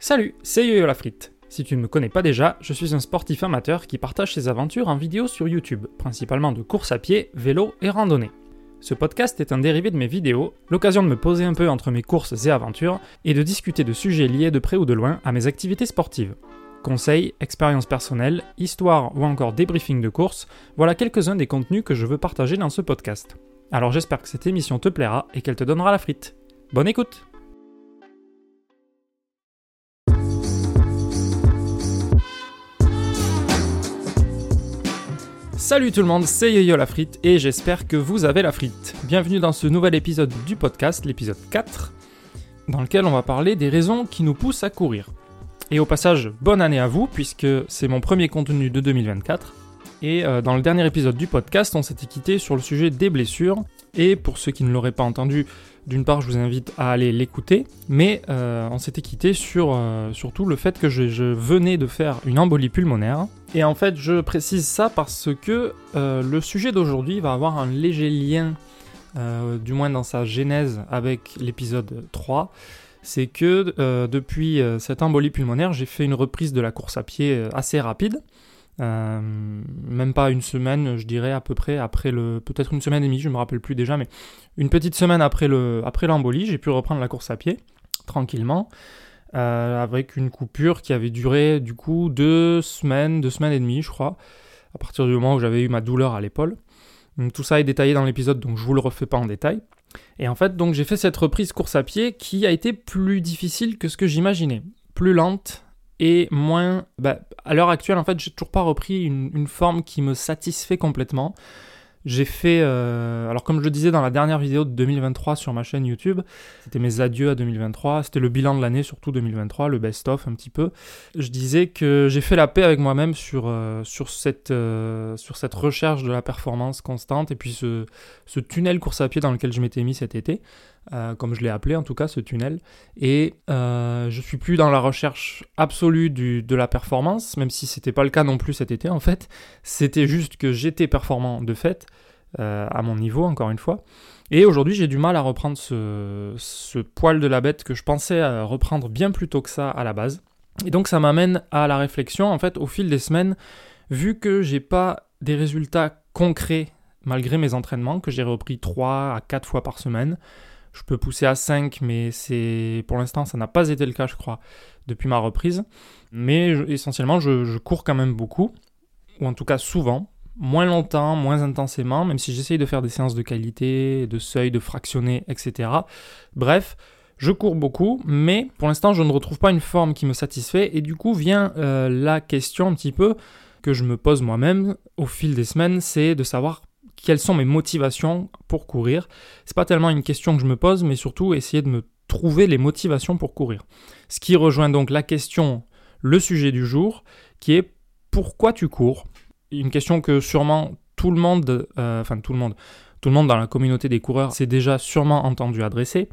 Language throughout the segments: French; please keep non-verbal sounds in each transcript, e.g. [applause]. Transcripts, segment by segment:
Salut, c'est Yo-Yo la frite. Si tu ne me connais pas déjà, je suis un sportif amateur qui partage ses aventures en vidéo sur YouTube, principalement de course à pied, vélo et randonnée. Ce podcast est un dérivé de mes vidéos, l'occasion de me poser un peu entre mes courses et aventures et de discuter de sujets liés de près ou de loin à mes activités sportives. Conseils, expériences personnelles, histoires ou encore débriefing de course, voilà quelques-uns des contenus que je veux partager dans ce podcast. Alors j'espère que cette émission te plaira et qu'elle te donnera la frite. Bonne écoute Salut tout le monde, c'est Yo-Yo la frite et j'espère que vous avez la frite. Bienvenue dans ce nouvel épisode du podcast, l'épisode 4, dans lequel on va parler des raisons qui nous poussent à courir. Et au passage, bonne année à vous, puisque c'est mon premier contenu de 2024. Et euh, dans le dernier épisode du podcast, on s'était quitté sur le sujet des blessures. Et pour ceux qui ne l'auraient pas entendu, d'une part, je vous invite à aller l'écouter, mais euh, on s'était quitté sur euh, surtout le fait que je, venais de faire une embolie pulmonaire. Et en fait, je précise ça parce que le sujet d'aujourd'hui va avoir un léger lien, du moins dans sa genèse, avec l'épisode 3 c'est que depuis cette embolie pulmonaire, j'ai fait une reprise de la course à pied assez rapide. Euh, même pas une semaine, je dirais à peu près après le, peut-être une semaine et demie, je me rappelle plus déjà, mais une petite semaine après le, après l'embolie, j'ai pu reprendre la course à pied tranquillement, euh, avec une coupure qui avait duré du coup deux semaines, deux semaines et demie, je crois, à partir du moment où j'avais eu ma douleur à l'épaule. tout ça est détaillé dans l'épisode, donc je vous le refais pas en détail. Et en fait, donc j'ai fait cette reprise course à pied qui a été plus difficile que ce que j'imaginais, plus lente, et moins. Bah, à l'heure actuelle, en fait, j'ai toujours pas repris une, forme qui me satisfait complètement. J'ai fait, euh, alors comme je le disais dans la dernière vidéo de 2023 sur ma chaîne YouTube, c'était mes adieux à 2023, c'était le bilan de l'année surtout 2023, le best-of un petit peu. Je disais que j'ai fait la paix avec moi-même sur, euh, sur, cette, euh, sur cette recherche de la performance constante et puis ce, ce tunnel course à pied dans lequel je m'étais mis cet été. Comme je l'ai appelé en tout cas, ce tunnel. Et euh, je suis plus dans la recherche absolue de la performance, même si c'était pas le cas non plus cet été en fait. C'était juste que j'étais performant de fait, euh, à mon niveau, encore une fois. Et aujourd'hui, j'ai du mal à reprendre ce, poil de la bête que je pensais euh, reprendre bien plus tôt que ça à la base. Et donc, ça m'amène à la réflexion, en fait, au fil des semaines, vu que j'ai pas des résultats concrets malgré mes entraînements, que j'ai repris 3 à 4 fois par semaine. Je peux pousser à 5, mais c'est pour l'instant, ça n'a pas été le cas, je crois, depuis ma reprise. Mais essentiellement, je cours quand même beaucoup, ou en tout cas souvent, moins longtemps, moins intensément, même si j'essaye de faire des séances de qualité, de seuil, de fractionner, etc. Bref, je cours beaucoup, mais pour l'instant je ne retrouve pas une forme qui me satisfait, et du coup vient euh, la question un petit peu que je me pose moi-même au fil des semaines, c'est de savoir quelles sont mes motivations pour courir. C'est pas tellement une question que je me pose, mais surtout essayer de me trouver les motivations pour courir. Ce qui rejoint donc la question, le sujet du jour, qui est pourquoi tu cours? Une question que sûrement tout le monde, euh, enfin tout le monde, tout le monde dans la communauté des coureurs s'est déjà sûrement entendu adresser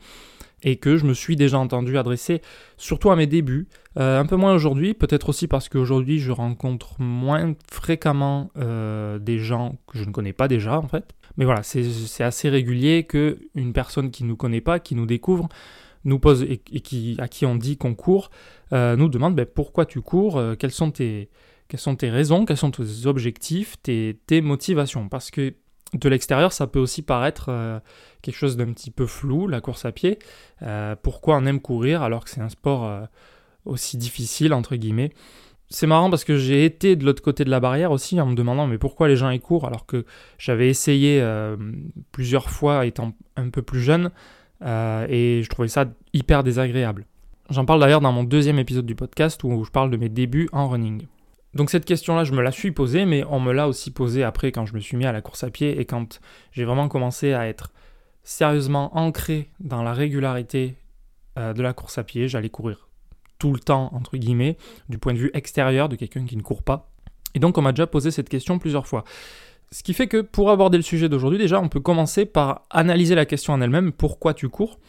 et que je me suis déjà entendu adresser surtout à mes débuts, euh, un peu moins aujourd'hui, peut-être aussi parce qu'aujourd'hui je rencontre moins fréquemment euh, des gens que je ne connais pas déjà en fait. Mais voilà, c'est assez régulier que une personne qui ne nous connaît pas, qui nous découvre, nous pose et, qui, à qui on dit qu'on court, nous demande ben, pourquoi tu cours, quels sont tes, quelles sont tes raisons, quels sont tes objectifs, tes, motivations Parce que de l'extérieur, ça peut aussi paraître euh, quelque chose d'un petit peu flou, la course à pied. Euh, pourquoi on aime courir alors que c'est un sport euh, aussi difficile, entre guillemets? C'est marrant parce que j'ai été de l'autre côté de la barrière aussi en me demandant mais pourquoi les gens y courent alors que j'avais essayé plusieurs fois étant un peu plus jeune et je trouvais ça hyper désagréable. J'en parle d'ailleurs dans mon deuxième épisode du podcast où je parle de mes débuts en running. Donc cette question-là, je me la suis posée, mais on me l'a aussi posée après quand je me suis mis à la course à pied et quand j'ai vraiment commencé à être sérieusement ancré dans la régularité euh, de la course à pied. J'allais courir tout le temps, entre guillemets, du point de vue extérieur de quelqu'un qui ne court pas. Et donc on m'a déjà posé cette question plusieurs fois. Ce qui fait que pour aborder le sujet d'aujourd'hui, déjà, on peut commencer par analyser la question en elle-même, pourquoi tu cours,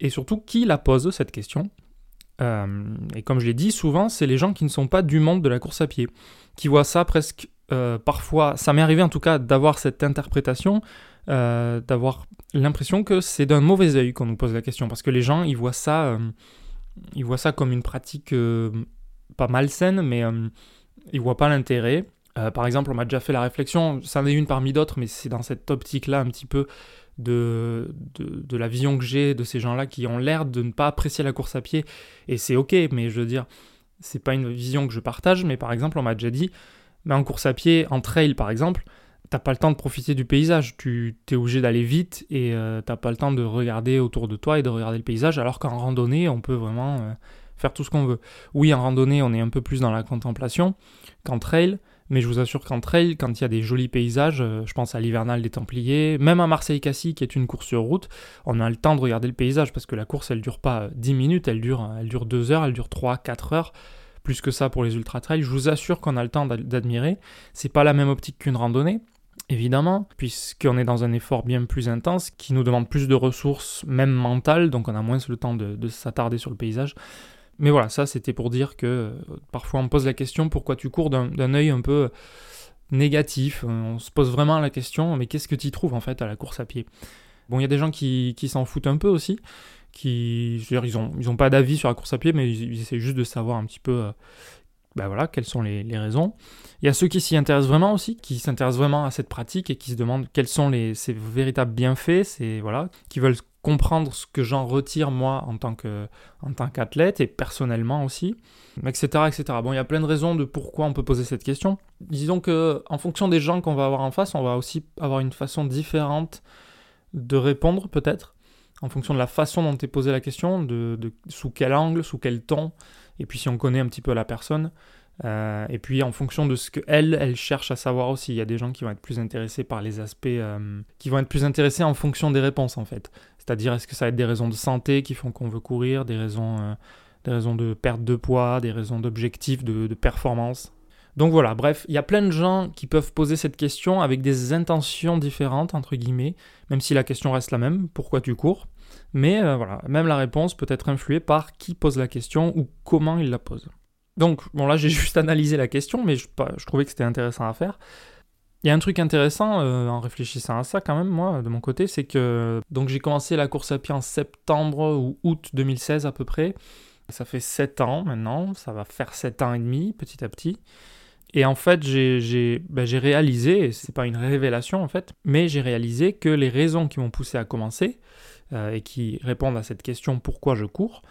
et surtout qui la pose, cette question, euh, et comme je l'ai dit, souvent, c'est les gens qui ne sont pas du monde de la course à pied, qui voient ça presque euh, parfois. Ça m'est arrivé en tout cas d'avoir cette interprétation, euh, d'avoir l'impression que c'est d'un mauvais œil qu'on nous pose la question, parce que les gens, ils voient ça ils voient ça comme une pratique pas malsaine, mais ils voient pas l'intérêt. par exemple, on m'a déjà fait la réflexion, ça en est une parmi d'autres, mais c'est dans cette optique-là un petit peu de, de, la vision que j'ai de ces gens-là qui ont l'air de ne pas apprécier la course à pied. Et c'est ok, mais je veux dire, c'est pas une vision que je partage, mais par exemple, on m'a déjà dit, mais en course à pied, en trail par exemple, t'as pas le temps de profiter du paysage. Tu es obligé d'aller vite et euh, t'as pas le temps de regarder autour de toi et de regarder le paysage, alors qu'en randonnée, on peut vraiment euh, faire tout ce qu'on veut. Oui, en randonnée, on est un peu plus dans la contemplation qu'en trail, mais je vous assure qu'en trail, quand il y a des jolis paysages, euh, je pense à l'hivernal des Templiers, même à Marseille-Cassis, qui est une course sur route, on a le temps de regarder le paysage, parce que la course, elle dure pas 10 minutes, elle dure, elle dure 2 heures, elle dure 3, 4 heures, plus que ça pour les ultra-trails. Je vous assure qu'on a le temps d'admirer. C'est pas la même optique qu'une randonnée, évidemment, puisqu'on est dans un effort bien plus intense, qui nous demande plus de ressources, même mentales, donc on a moins le temps de s'attarder sur le paysage. Mais voilà, ça c'était pour dire que euh, parfois on me pose la question pourquoi tu cours d'un œil un peu négatif. Euh, on se pose vraiment la question mais qu'est-ce que tu trouves en fait à la course à pied? Bon, il y a des gens qui, s'en foutent un peu aussi, qui, ils ont, ils ont pas d'avis sur la course à pied, mais ils, essaient juste de savoir un petit peu, ben voilà, quelles sont les, raisons. Il y a ceux qui s'y intéressent vraiment aussi, qui s'intéressent vraiment à cette pratique et qui se demandent quels sont les, ces véritables bienfaits, voilà, qui veulent comprendre ce que j'en retire moi en tant que tant qu'athlète et personnellement aussi, etc., etc. Bon, il y a plein de raisons de pourquoi on peut poser cette question. Disons que en fonction des gens qu'on va avoir en face, on va aussi avoir une façon différente de répondre peut-être, en fonction de la façon dont est posée la question, de, de, sous quel angle, sous quel ton, et puis si on connaît un petit peu la personne. Euh, et puis en fonction de ce qu'elle, elle cherche à savoir aussi, il y a des gens qui vont être plus intéressés par les aspects, euh, qui vont être plus intéressés en fonction des réponses en fait. C'est-à-dire est-ce que ça va être des raisons de santé qui font qu'on veut courir, des raisons, euh, de perte de poids, des raisons d'objectifs, de, performance? Donc voilà, bref, il y a plein de gens qui peuvent poser cette question avec des intentions différentes, entre guillemets, même si la question reste la même, pourquoi tu cours? Mais voilà, même la réponse peut être influée par qui pose la question ou comment il la pose. Donc, bon, là, j'ai [laughs] juste analysé la question, mais je trouvais que c'était intéressant à faire. Il y a un truc intéressant euh, en réfléchissant à ça quand même, moi, de mon côté, c'est que donc j'ai commencé la course à pied en septembre ou août 2016 à peu près. Ça fait 7 ans maintenant, ça va faire 7 ans et demi petit à petit. Et en fait, j'ai ben, réalisé, et c'est pas une révélation en fait, mais j'ai réalisé que les raisons qui m'ont poussé à commencer euh, et qui répondent à cette question pourquoi je cours,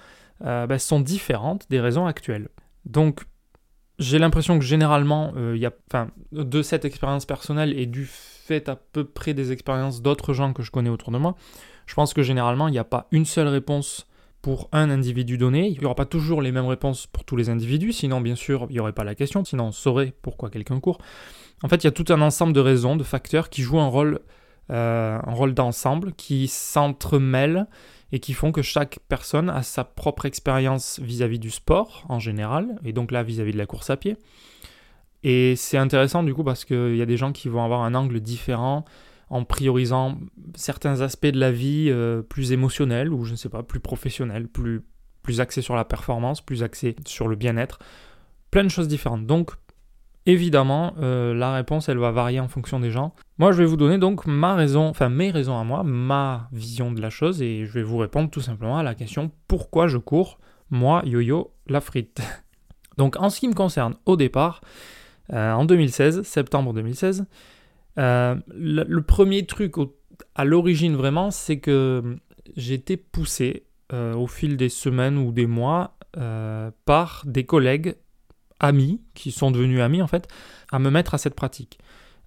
euh, ben, sont différentes des raisons actuelles. Donc, j'ai l'impression que généralement, euh, il y a, de cette expérience personnelle et du fait à peu près des expériences d'autres gens que je connais autour de moi, je pense que généralement, il n'y a pas une seule réponse pour un individu donné. Il n'y aura pas toujours les mêmes réponses pour tous les individus, sinon, bien sûr, il n'y aurait pas la question, sinon on saurait pourquoi quelqu'un court. En fait, il y a tout un ensemble de raisons, de facteurs qui jouent un rôle, euh, un rôle d'ensemble, qui s'entremêlent et qui font que chaque personne a sa propre expérience vis-à-vis du sport en général, et donc là vis-à-vis de la course à pied. Et c'est intéressant du coup parce qu'il y a des gens qui vont avoir un angle différent en priorisant certains aspects de la vie euh, plus émotionnels ou je ne sais pas, plus professionnels, plus, plus axés sur la performance, plus axés sur le bien-être. Plein de choses différentes. Donc Évidemment, euh, la réponse, elle va varier en fonction des gens. Moi, je vais vous donner donc ma raison, enfin mes raisons à moi, ma vision de la chose, et je vais vous répondre tout simplement à la question pourquoi je cours, moi, yo-yo, la frite? [laughs] donc, en ce qui me concerne, au départ, euh, en 2016, septembre 2016, euh, le, premier truc à l'origine vraiment, c'est que été poussé au fil des semaines ou des mois par des collègues amis, qui sont devenus amis en fait, à me mettre à cette pratique.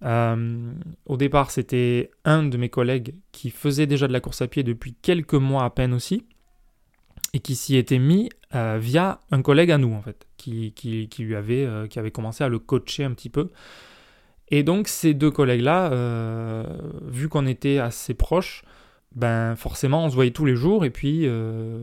Euh, au départ, c'était un de mes collègues qui faisait déjà de la course à pied depuis quelques mois à peine aussi, et qui s'y était mis euh, via un collègue à nous en fait, qui, qui, lui avait, euh, qui avait commencé à le coacher un petit peu. Et donc ces deux collègues-là, vu qu'on était assez proches, ben forcément on se voyait tous les jours, et puis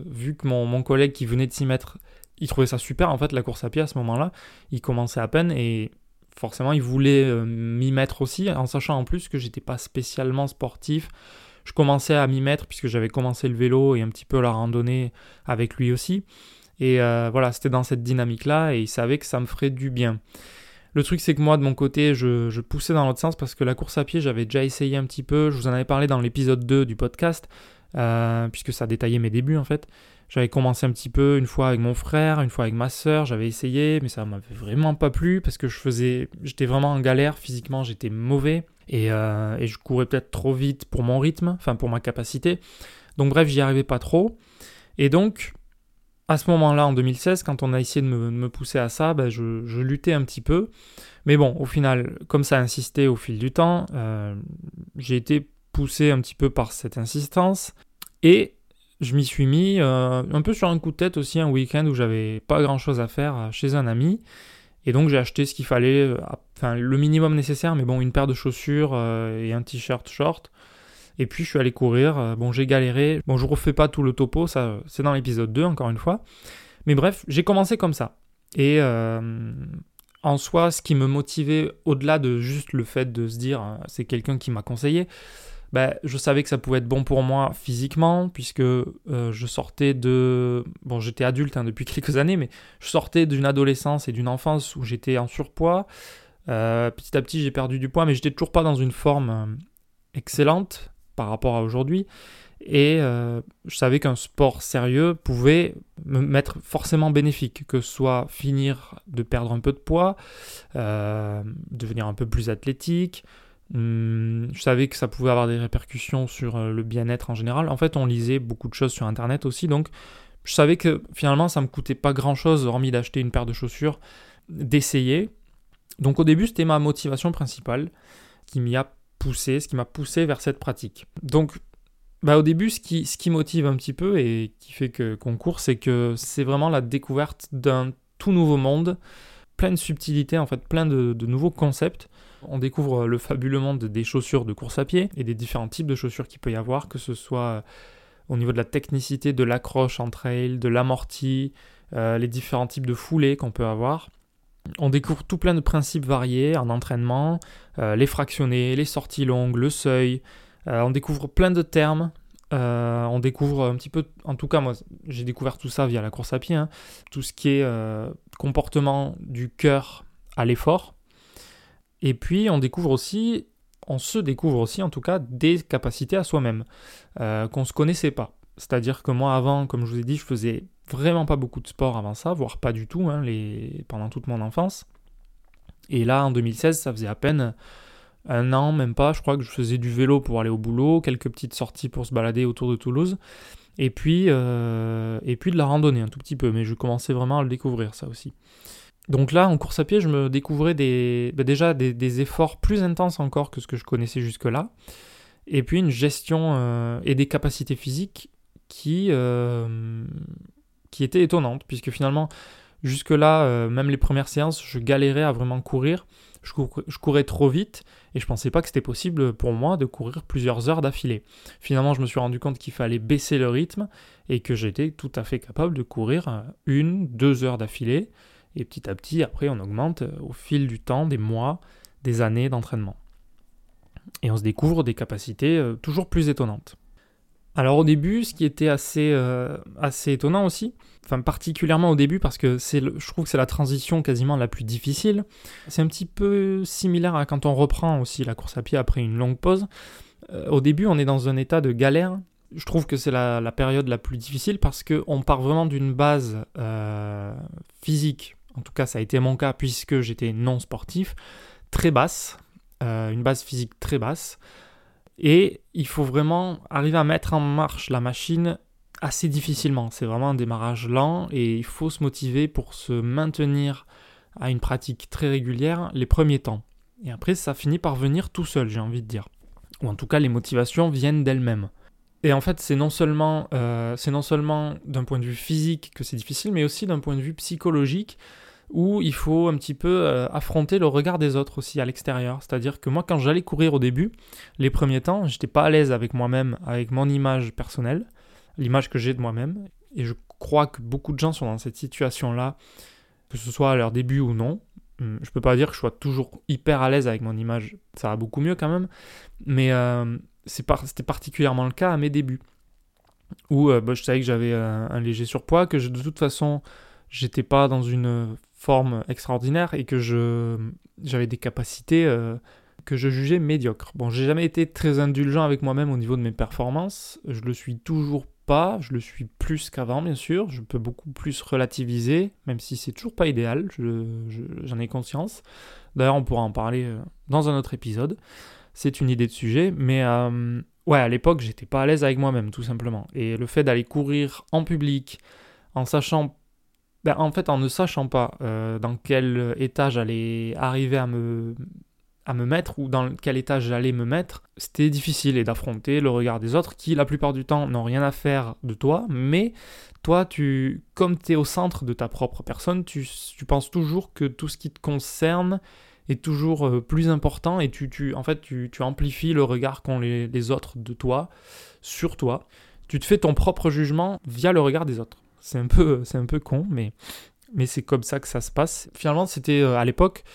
vu que mon, mon collègue qui venait de s'y mettre il trouvait ça super en fait la course à pied à ce moment-là. Il commençait à peine et forcément il voulait euh, m'y mettre aussi, en sachant en plus que j'étais pas spécialement sportif. Je commençais à m'y mettre puisque j'avais commencé le vélo et un petit peu la randonnée avec lui aussi. Et euh, voilà, c'était dans cette dynamique-là et il savait que ça me ferait du bien. Le truc, c'est que moi, de mon côté, je, poussais dans l'autre sens parce que la course à pied, j'avais déjà essayé un petit peu. Je vous en avais parlé dans l'épisode 2 du podcast, euh, puisque ça détaillait mes débuts en fait. J'avais commencé un petit peu une fois avec mon frère, une fois avec ma soeur, j'avais essayé, mais ça m'avait vraiment pas plu parce que je faisais, j'étais vraiment en galère physiquement, j'étais mauvais et, euh, et je courais peut-être trop vite pour mon rythme, enfin pour ma capacité. Donc bref, j'y arrivais pas trop. Et donc, à ce moment-là, en 2016, quand on a essayé de me, pousser à ça, ben, je, luttais un petit peu. Mais bon, au final, comme ça a insisté au fil du temps, euh, j'ai été poussé un petit peu par cette insistance. Et je m'y suis mis euh, un peu sur un coup de tête aussi un week-end où j'avais pas grand-chose à faire euh, chez un ami. Et donc j'ai acheté ce qu'il fallait, enfin le minimum nécessaire, mais bon, une paire de chaussures et un t-shirt short. Et puis je suis allé courir. Euh, bon, j'ai galéré. Bon, je refais pas tout le topo, ça c'est dans l'épisode 2 encore une fois. Mais bref, j'ai commencé comme ça. Et euh, en soi, ce qui me motivait au-delà de juste le fait de se dire euh, c'est quelqu'un qui m'a conseillé, ben, je savais que ça pouvait être bon pour moi physiquement, puisque je sortais de... Bon, j'étais adulte hein, depuis [laughs] quelques années, mais je sortais d'une adolescence et d'une enfance où j'étais en surpoids. petit à petit, j'ai perdu du poids, mais j'étais toujours pas dans une forme excellente par rapport à aujourd'hui. Et euh, je savais qu'un sport sérieux pouvait me mettre forcément bénéfique, que ce soit finir de perdre un peu de poids, euh, devenir un peu plus athlétique. Hum, je savais que ça pouvait avoir des répercussions sur euh, le bien-être en général. En fait, on lisait beaucoup de choses sur Internet aussi, donc je savais que finalement, ça me coûtait pas grand-chose, hormis d'acheter une paire de chaussures, d'essayer. Donc au début, c'était ma motivation principale qui m'y a poussé, ce qui m'a poussé vers cette pratique. Donc, bah, au début, ce qui, ce motive un petit peu et qui fait que qu'on court, c'est que c'est vraiment la découverte d'un tout nouveau monde, plein de subtilités, en fait, plein de, nouveaux concepts. On découvre le fabuleux monde des chaussures de course à pied et des différents types de chaussures qu'il peut y avoir, que ce soit au niveau de la technicité de l'accroche en trail, de l'amorti, euh, les différents types de foulées qu'on peut avoir. On découvre tout plein de principes variés en entraînement, euh, les fractionnés, les sorties longues, le seuil. Euh, on découvre plein de termes. Euh, on découvre un petit peu, en tout cas moi j'ai découvert tout ça via la course à pied, hein. tout ce qui est comportement du cœur à l'effort. Et puis on découvre aussi, on se découvre aussi en tout cas des capacités à soi-même qu'on ne se connaissait pas. C'est-à-dire que moi avant, comme je vous ai dit, je faisais vraiment pas beaucoup de sport avant ça, voire pas du tout, hein, pendant toute mon enfance. Et là, en 2016, ça faisait à peine un an, même pas, je crois que je faisais du vélo pour aller au boulot, quelques petites sorties pour se balader autour de Toulouse, et puis, euh, et puis de la randonnée un tout petit peu, mais je commençais vraiment à le découvrir, ça aussi. Donc là, en course à pied, je me découvrais bah, déjà des, efforts plus intenses encore que ce que je connaissais jusque-là, et puis une gestion euh, et des capacités physiques qui, euh, qui était étonnante, puisque finalement, jusque-là, euh, même les premières séances, je galérais à vraiment courir. Je, courais trop vite et je pensais pas que c'était possible pour moi de courir plusieurs heures d'affilée. Finalement, je me suis rendu compte qu'il fallait baisser le rythme et que j'étais tout à fait capable de courir une, deux heures d'affilée. Et petit à petit, après, on augmente euh, au fil du temps, des mois, des années d'entraînement. Et on se découvre des capacités toujours plus étonnantes. Alors au début, ce qui était assez, euh, assez étonnant aussi, enfin particulièrement au début parce que c'est je trouve que c'est la transition quasiment la plus difficile, c'est un petit peu similaire à quand on reprend aussi la course à pied après une longue pause. Euh, au début, on est dans un état de galère. Je trouve que c'est la, période la plus difficile parce qu'on part vraiment d'une base euh, physique, en tout cas ça a été mon cas puisque j'étais non sportif, très basse, une base physique très basse. Et il faut vraiment arriver à mettre en marche la machine assez difficilement. C'est vraiment un démarrage lent et il faut se motiver pour se maintenir à une pratique très régulière les premiers temps. Et après, ça finit par venir tout seul, j'ai envie de dire. Ou en tout cas, les motivations viennent d'elles-mêmes. Et en fait, c'est non seulement, euh, non seulement d'un point de vue physique que c'est difficile, mais aussi d'un point de vue psychologique où il faut un petit peu euh, affronter le regard des autres aussi à l'extérieur. C'est-à-dire que moi, quand j'allais courir au début, les premiers temps, j'étais pas à l'aise avec moi-même, avec mon image personnelle, l'image que j'ai de moi-même. Et je crois que beaucoup de gens sont dans cette situation-là, que ce soit à leur début ou non. Hum, je peux pas dire que je sois toujours hyper à l'aise avec mon image, ça va beaucoup mieux quand même, mais euh, c'était particulièrement le cas à mes débuts, où euh, bah, je savais que j'avais un léger surpoids, que de toute façon j'étais pas dans une forme extraordinaire et que je j'avais des capacités euh, que je jugeais médiocres. Bon, j'ai jamais été très indulgent avec moi-même au niveau de mes performances, je le suis toujours pas, je le suis plus qu'avant bien sûr, je peux beaucoup plus relativiser, même si c'est toujours pas idéal, j'en ai conscience. D'ailleurs on pourra en parler euh, dans un autre épisode, c'est une idée de sujet, mais euh, ouais à l'époque j'étais pas à l'aise avec moi-même tout simplement. Et le fait d'aller courir en public, en sachant ben, en fait, en ne sachant pas euh, dans quel état j'allais arriver à me, mettre ou dans quel état j'allais me mettre, c'était difficile d'affronter le regard des autres qui, la plupart du temps, n'ont rien à faire de toi, mais toi, tu, comme tu es au centre de ta propre personne, tu, penses toujours que tout ce qui te concerne est toujours euh, plus important et tu, en fait, tu, tu, amplifies le regard qu'ont les, les autres de toi sur toi. Tu te fais ton propre jugement via le regard des autres. C'est un peu, c'est un peu con, mais, mais c'est comme ça que ça se passe. Finalement, c'était euh, à l'époque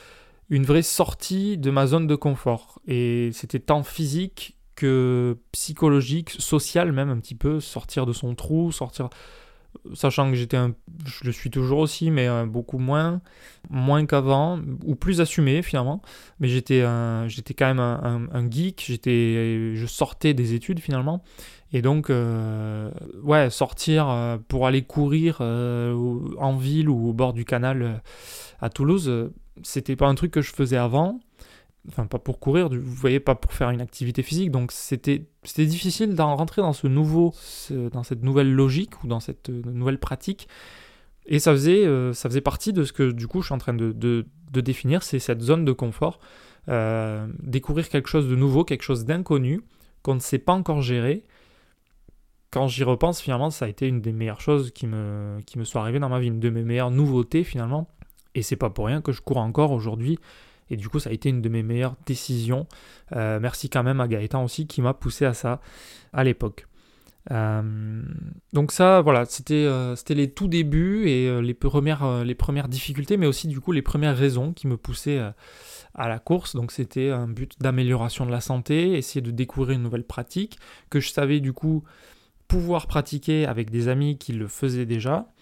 une vraie sortie de ma zone de confort. Et c'était tant physique que psychologique, social même un petit peu, sortir de son trou, sortir sachant que j'étais un, je le suis toujours aussi, mais euh, beaucoup moins, moins qu'avant, ou plus assumé finalement. Mais j'étais, j'étais quand même un, geek, j'étais, je sortais des études finalement, et donc euh, ouais, sortir euh, pour aller courir en ville ou au bord du canal à Toulouse, c'était pas un truc que je faisais avant enfin pas pour courir, vous voyez, pas pour faire une activité physique. Donc c'était difficile d'en rentrer dans ce nouveau, dans cette nouvelle logique ou dans cette euh, nouvelle pratique. Et ça faisait, euh, ça faisait partie de ce que du coup je suis en train de, de, définir, c'est cette zone de confort. Euh, découvrir quelque chose de nouveau, quelque chose d'inconnu, qu'on ne sait pas encore gérer. Quand j'y repense, finalement, ça a été une des meilleures choses qui me, qui me sont arrivées dans ma vie, une de mes meilleures nouveautés finalement. Et c'est pas pour rien que je cours encore aujourd'hui et du coup, ça a été une de mes meilleures décisions. Euh, merci quand même à Gaëtan aussi qui m'a poussé à ça à l'époque. Euh, donc ça, voilà, c'était euh, c'était les tout débuts et les, premières, les premières difficultés, mais aussi du coup les premières raisons qui me poussaient à la course. Donc c'était un but d'amélioration de la santé, essayer de découvrir une nouvelle pratique que je savais du coup pouvoir pratiquer avec des amis qui le faisaient déjà.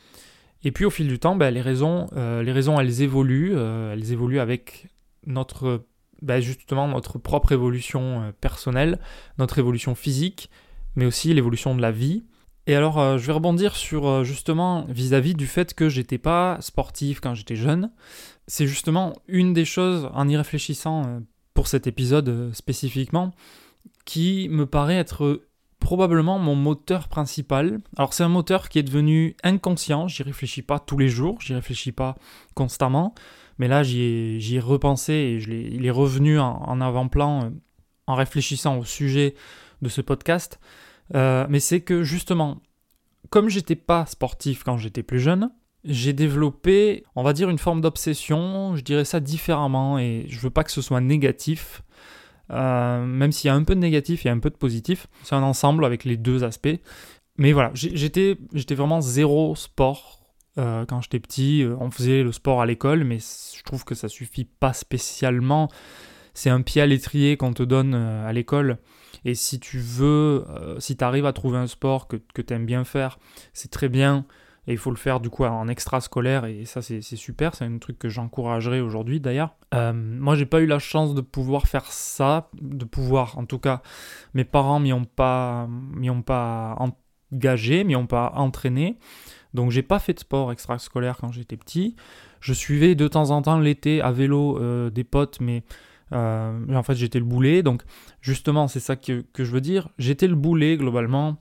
Et puis au fil du temps, ben, les, raisons, les raisons, elles évoluent. elles évoluent avec notre bah, justement notre propre évolution euh, personnelle, notre évolution physique, mais aussi l'évolution de la vie. Et alors, euh, je vais rebondir sur euh, justement vis-à-vis du fait que j'étais pas sportif quand j'étais jeune. C'est justement une des choses, en y réfléchissant pour cet épisode spécifiquement, qui me paraît être probablement mon moteur principal. Alors c'est un moteur qui est devenu inconscient, j'y réfléchis pas tous les jours, j'y réfléchis pas constamment, mais là, j'y ai, repensé et il est revenu en, avant-plan euh, en réfléchissant au sujet de ce podcast. Euh, mais c'est que justement, comme j'étais pas sportif quand j'étais plus jeune, j'ai développé, on va dire, une forme d'obsession, je dirais ça différemment, et je veux pas que ce soit négatif, euh, même s'il y a un peu de négatif, a un peu de positif, c'est un ensemble avec les deux aspects. Mais voilà, j'étais vraiment zéro sport euh, quand j'étais petit, euh, on faisait le sport à l'école, mais je trouve que ça suffit pas spécialement. C'est un pied à l'étrier qu'on te donne à l'école. Et si tu veux, si tu arrives à trouver un sport que, que tu aimes bien faire, c'est très bien. Et il faut le faire du coup en extra-scolaire. Et ça, c'est super. C'est un truc que j'encouragerais aujourd'hui d'ailleurs. moi, j'ai pas eu la chance de pouvoir faire ça. De pouvoir, en tout cas, mes parents m'y ont pas, m'y ont pas engagé, m'y ont pas entraîné. Donc j'ai pas fait de sport extrascolaire quand j'étais petit. Je suivais de temps en temps l'été à vélo euh, des potes, mais euh, en fait j'étais le boulet. Donc justement c'est ça que, je veux dire. J'étais le boulet globalement,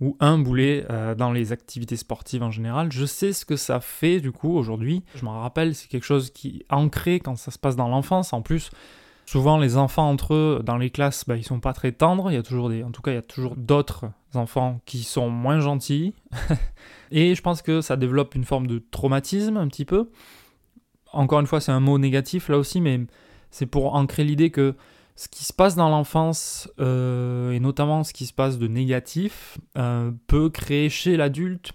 ou un boulet euh, dans les activités sportives en général. Je sais ce que ça fait du coup aujourd'hui. Je m'en rappelle, c'est quelque chose qui est ancré quand ça se passe dans l'enfance. En plus, Souvent, les enfants entre eux, dans les classes, bah, ils sont pas très tendres. Il y a toujours des, en tout cas, il y a toujours d'autres enfants qui sont moins gentils. [laughs] et je pense que ça développe une forme de traumatisme un petit peu. Encore une fois, c'est un mot négatif là aussi, mais c'est pour ancrer l'idée que ce qui se passe dans l'enfance, euh, et notamment ce qui se passe de négatif, euh, peut créer chez l'adulte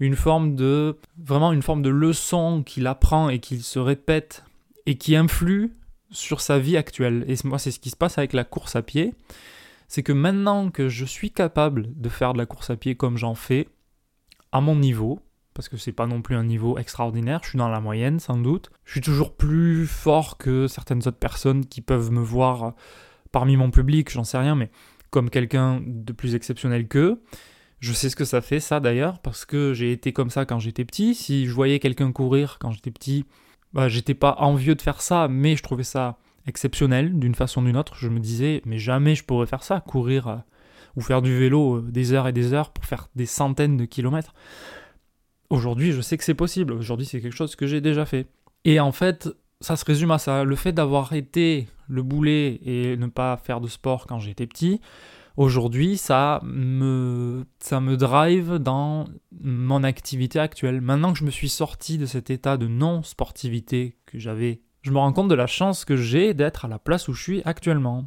une forme de vraiment une forme de leçon qu'il apprend et qu'il se répète et qui influe sur sa vie actuelle. Et moi, c'est ce qui se passe avec la course à pied. C'est que maintenant que je suis capable de faire de la course à pied comme j'en fais, à mon niveau, parce que c'est pas non plus un niveau extraordinaire, je suis dans la moyenne sans doute. Je suis toujours plus fort que certaines autres personnes qui peuvent me voir parmi mon public, j'en sais rien, mais comme quelqu'un de plus exceptionnel qu'eux. Je sais ce que ça fait ça d'ailleurs, parce que j'ai été comme ça quand j'étais petit. Si je voyais quelqu'un courir quand j'étais petit, bah, j'étais pas envieux de faire ça, mais je trouvais ça exceptionnel d'une façon ou d'une autre. Je me disais, mais jamais je pourrais faire ça, courir euh, ou faire du vélo euh, des heures et des heures pour faire des centaines de kilomètres. Aujourd'hui, je sais que c'est possible. Aujourd'hui, c'est quelque chose que j'ai déjà fait. Et en fait, ça se résume à ça. Le fait d'avoir été le boulet et ne pas faire de sport quand j'étais petit, aujourd'hui, ça me, ça me drive dans mon activité actuelle. Maintenant que je me suis sorti de cet état de non-sportivité que j'avais, je me rends compte de la chance que j'ai d'être à la place où je suis actuellement.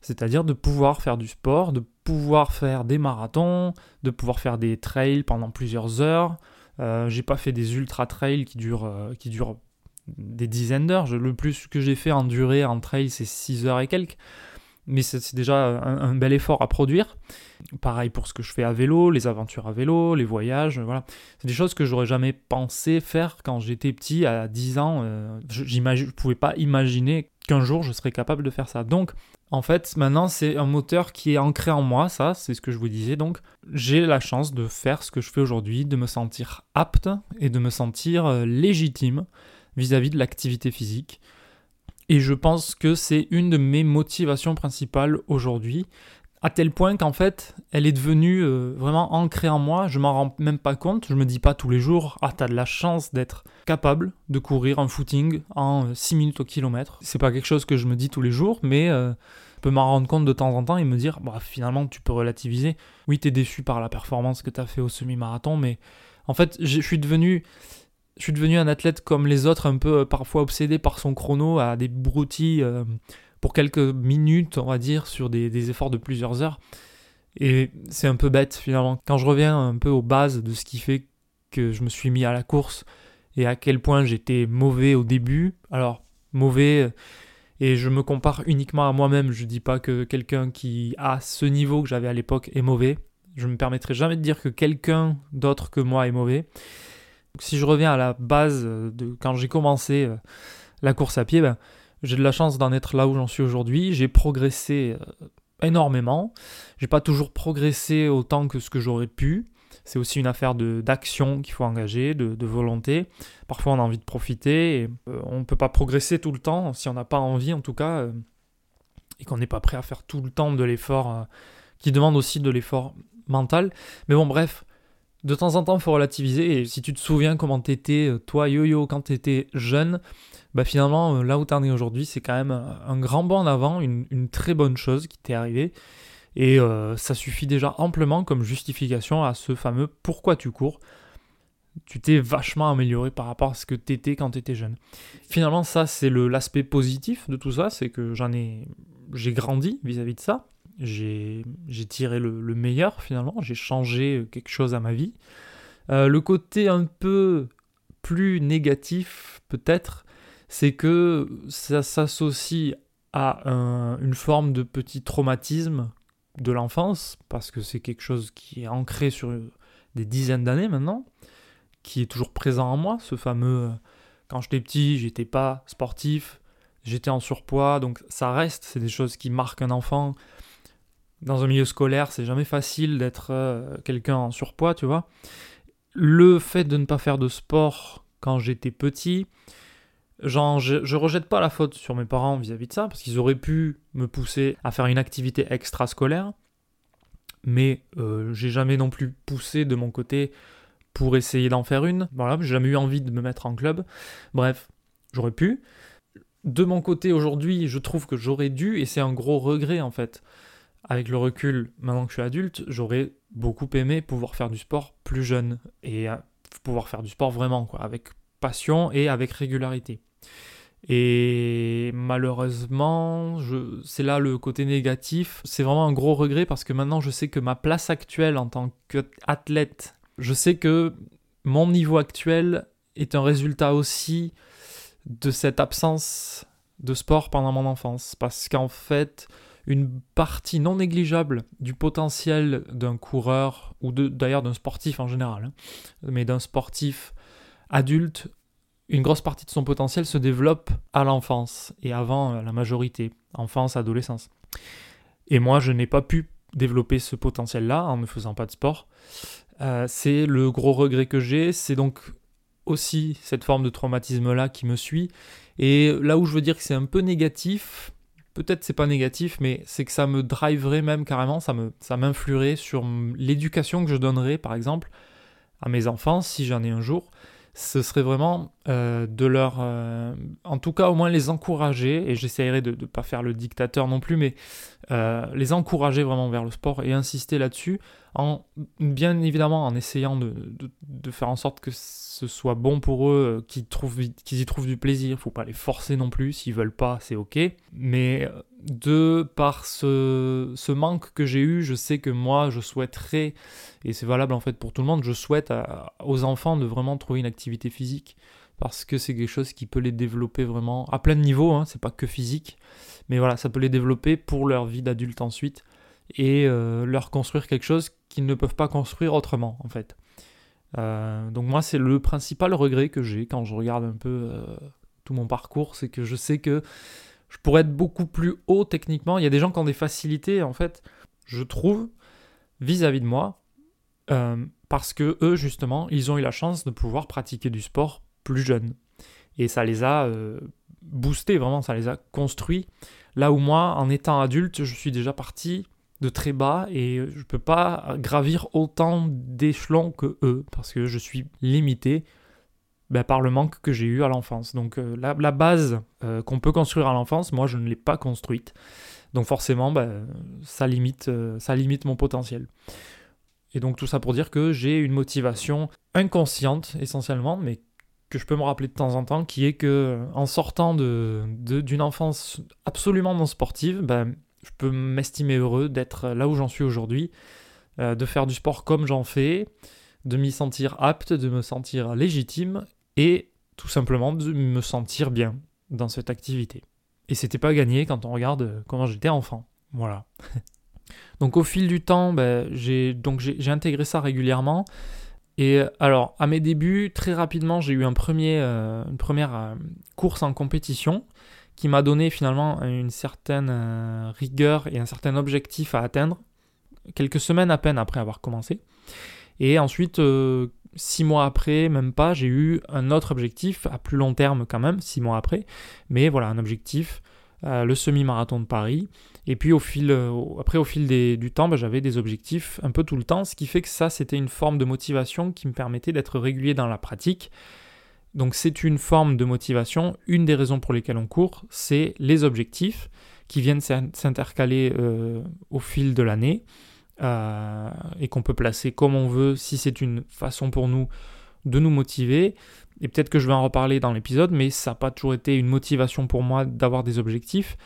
C'est-à-dire de pouvoir faire du sport, de pouvoir faire des marathons, de pouvoir faire des trails pendant plusieurs heures. Euh, j'ai pas fait des ultra trails qui durent, euh, qui des dizaines d'heures. Le plus que j'ai fait en durée en trail, c'est 6 heures et quelques mais c'est déjà un, bel effort à produire. Pareil pour ce que je fais à vélo, les aventures à vélo, les voyages, voilà. C'est des choses que j'aurais jamais pensé faire quand j'étais petit, à 10 ans. Euh, je ne pouvais pas imaginer qu'un jour je serais capable de faire ça. Donc, en fait, maintenant, c'est un moteur qui est ancré en moi, ça, c'est ce que je vous disais. Donc, j'ai la chance de faire ce que je fais aujourd'hui, de me sentir apte et de me sentir euh, légitime vis à -vis de l'activité physique. Et je pense que c'est une de mes motivations principales aujourd'hui, à tel point qu'en fait, elle est devenue euh, vraiment ancrée en moi, je m'en rends même pas compte, je me dis pas tous les jours, ah t'as de la chance d'être capable de courir un footing en 6 euh, minutes au kilomètre. C'est pas quelque chose que je me dis tous les jours, mais euh, je peux m'en rendre compte de temps en temps et me dire, bah finalement tu peux relativiser. Oui, t'es déçu par la performance que t'as fait au semi-marathon, mais en fait, je suis devenu je suis devenu un athlète comme les autres, un peu parfois obsédé par son chrono, à des broutilles pour quelques minutes, on va dire, sur des, efforts de plusieurs heures. Et c'est un peu bête finalement. Quand je reviens un peu aux bases de ce qui fait que je me suis mis à la course et à quel point j'étais mauvais au début, alors mauvais, euh, et je me compare uniquement à moi-même, je dis pas que quelqu'un qui a ce niveau que j'avais à l'époque est mauvais. Je me permettrai jamais de dire que quelqu'un d'autre que moi est mauvais si je reviens à la base de quand j'ai commencé euh, la course à pied, ben, j'ai de la chance d'en être là où j'en suis aujourd'hui. J'ai progressé euh, énormément. J'ai pas toujours progressé autant que ce que j'aurais pu. C'est aussi une affaire d'action qu'il faut engager, de, volonté. Parfois on a envie de profiter et euh, on ne peut pas progresser tout le temps si on n'a pas envie en tout cas et qu'on n'est pas prêt à faire tout le temps de l'effort qui demande aussi de l'effort mental. Mais bon bref, de temps en temps, il faut relativiser. Et si tu te souviens comment t'étais, euh, toi, yo-yo, quand t'étais jeune, bah finalement, euh, là où t'en es aujourd'hui, c'est quand même un grand bond en avant, une, très bonne chose qui t'est arrivée. Et euh, ça suffit déjà amplement comme justification à ce fameux pourquoi tu cours? Tu t'es vachement amélioré par rapport à ce que t'étais quand t'étais jeune. Finalement, ça, c'est l'aspect positif de tout ça, c'est que j'en ai, j'ai grandi vis à -vis de ça j'ai tiré le, meilleur finalement, j'ai changé quelque chose à ma vie. Euh, le côté un peu plus négatif peut-être, c'est que ça s'associe à une forme de petit traumatisme de l'enfance, parce que c'est quelque chose qui est ancré sur des dizaines d'années maintenant, qui est toujours présent en moi, ce fameux quand j'étais petit, j'étais pas sportif, j'étais en surpoids, donc ça reste, c'est des choses qui marquent un enfant, dans un milieu scolaire, c'est jamais facile d'être euh, quelqu'un en surpoids, tu vois. Le fait de ne pas faire de sport quand j'étais petit, genre, je, je, rejette pas la faute sur mes parents vis-à-vis de ça, parce qu'ils auraient pu me pousser à faire une activité extrascolaire, mais euh, j'ai jamais non plus poussé de mon côté pour essayer d'en faire une. Voilà, j'ai jamais eu envie de me mettre en club. Bref, j'aurais pu. De mon côté aujourd'hui, je trouve que j'aurais dû, et c'est un gros regret en fait avec le recul, maintenant que je suis adulte, j'aurais beaucoup aimé pouvoir faire du sport plus jeune et euh, pouvoir faire du sport vraiment, quoi, avec passion et avec régularité. Et malheureusement, c'est là le côté négatif. C'est vraiment un gros regret parce que maintenant je sais que ma place actuelle en tant qu'athlète, je sais que mon niveau actuel est un résultat aussi de cette absence de sport pendant mon enfance. Parce qu'en fait, une partie non négligeable du potentiel d'un coureur, ou d'ailleurs d'un sportif en général, hein, mais d'un sportif adulte, une grosse partie de son potentiel se développe à l'enfance et avant la majorité, enfance, adolescence. Et moi, je n'ai pas pu développer ce potentiel-là en ne faisant pas de sport. Euh, c'est le gros regret que j'ai, c'est donc aussi cette forme de traumatisme-là qui me suit. Et là où je veux dire que c'est un peu négatif, peut-être c'est pas négatif, mais c'est que ça me driverait même carrément, ça me ça m'influerait sur l'éducation que je donnerais par exemple à mes enfants si j'en ai un jour. Ce serait vraiment euh, de leur, euh, en tout cas au moins les encourager, et j'essaierai de ne pas faire le dictateur non plus, mais euh, les encourager vraiment vers le sport et insister là-dessus, en bien évidemment en essayant de, faire en sorte que ce soit bon pour eux, qu'ils qu'ils y trouvent du plaisir, faut pas les forcer non plus, s'ils veulent pas, c'est ok, mais de par ce, ce manque que j'ai eu, je sais que moi je souhaiterais, et c'est valable en fait pour tout le monde, je souhaite aux enfants de vraiment trouver une activité physique. Parce que c'est quelque chose qui peut les développer vraiment à plein de niveaux, hein, c'est pas que physique, mais voilà, ça peut les développer pour leur vie d'adulte ensuite et euh, leur construire quelque chose qu'ils ne peuvent pas construire autrement en fait. Euh, donc moi c'est le principal regret que j'ai quand je regarde un peu euh, tout mon parcours, c'est que je sais que je pourrais être beaucoup plus haut techniquement. Il y a des gens qui ont des facilités en fait, je trouve, vis-à-vis de moi, parce que eux justement, ils ont eu la chance de pouvoir pratiquer du sport plus jeunes. Et ça les a boostés, vraiment, ça les a construits. Là où moi, en étant adulte, je suis déjà parti de très bas et je peux pas gravir autant d'échelons que eux, parce que je suis limité ben, par le manque que j'ai eu à l'enfance. Donc euh, la, base euh, qu'on peut construire à l'enfance, moi, je ne l'ai pas construite. Donc forcément, ben, ça, limite, ça limite mon potentiel. Et donc tout ça pour dire que j'ai une motivation inconsciente essentiellement, mais que je peux me rappeler de temps en temps, qui est que en sortant de, d'une enfance absolument non sportive, ben, je peux m'estimer heureux d'être là où j'en suis aujourd'hui, euh, de faire du sport comme j'en fais, de m'y sentir apte, de me sentir légitime et tout simplement de me sentir bien dans cette activité. Et c'était pas gagné quand on regarde comment j'étais enfant. Voilà. [laughs] donc au fil du temps, ben, j'ai, intégré ça régulièrement. Et euh, alors, à mes débuts, très rapidement, j'ai eu un premier, euh, une première euh, course en compétition qui m'a donné finalement une certaine rigueur et un certain objectif à atteindre, quelques semaines à peine après avoir commencé. Et ensuite, six mois après, même pas, j'ai eu un autre objectif, à plus long terme quand même, six mois après, mais voilà, un objectif euh, le semi-marathon de Paris. Et puis au fil, euh, après au fil du temps, bah, j'avais des objectifs un peu tout le temps, ce qui fait que ça c'était une forme de motivation qui me permettait d'être régulier dans la pratique. Donc c'est une forme de motivation. Une des raisons pour lesquelles on court, c'est les objectifs qui viennent s'intercaler euh, au fil de l'année et qu'on peut placer comme on veut si c'est une façon pour nous de nous motiver. Et peut-être que je vais en reparler dans l'épisode, mais ça n'a pas toujours été une motivation pour moi d'avoir des objectifs.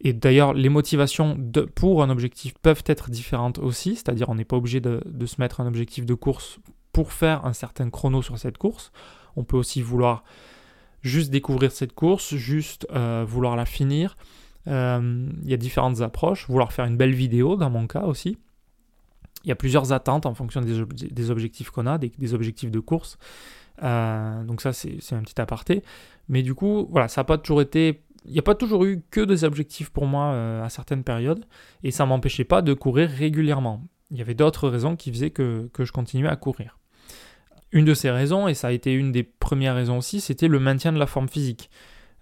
Et d'ailleurs, les motivations pour un objectif peuvent être différentes aussi, c'est-à-dire on n'est pas obligé de, se mettre un objectif de course pour faire un certain chrono sur cette course. On peut aussi vouloir juste découvrir cette course, juste euh, vouloir la finir. Euh, il y a différentes approches, vouloir faire une belle vidéo dans mon cas aussi. Il y a plusieurs attentes en fonction des, objectifs qu'on a, des, objectifs de course. Euh, donc ça, c'est un petit aparté. Mais du coup, voilà, ça n'a pas toujours été... Il n'y a pas toujours eu que des objectifs pour moi à certaines périodes. Et ça ne m'empêchait pas de courir régulièrement. Il y avait d'autres raisons qui faisaient que, je continuais à courir. Une de ces raisons, et ça a été une des premières raisons aussi, c'était le maintien de la forme physique.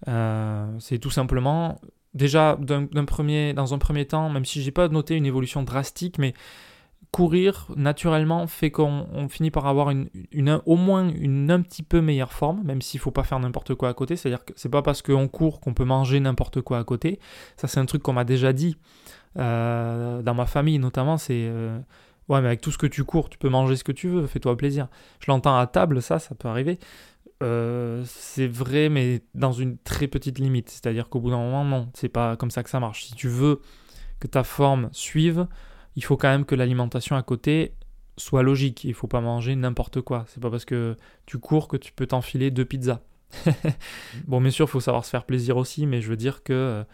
Euh, c'est tout simplement, déjà, premier, dans un premier temps, même si j'ai pas noté une évolution drastique, mais courir naturellement fait qu'on finit par avoir une, au moins une un petit peu meilleure forme, même s'il faut pas faire n'importe quoi à côté. C'est-à-dire que c'est pas parce qu'on court qu'on peut manger n'importe quoi à côté. Ça, c'est un truc qu'on m'a déjà dit euh, dans ma famille, notamment. C'est euh, ouais, mais avec tout ce que tu cours, tu peux manger ce que tu veux, fais-toi plaisir. Je l'entends à table, ça, ça peut arriver. Euh, c'est vrai, mais dans une très petite limite. C'est-à-dire qu'au bout d'un moment, non, c'est pas comme ça que ça marche. Si tu veux que ta forme suive, il faut quand même que l'alimentation à côté soit logique. Il faut pas manger n'importe quoi. C'est pas parce que tu cours que tu peux t'enfiler deux pizzas. [laughs] bon, bien sûr, il faut savoir se faire plaisir aussi, mais je veux dire que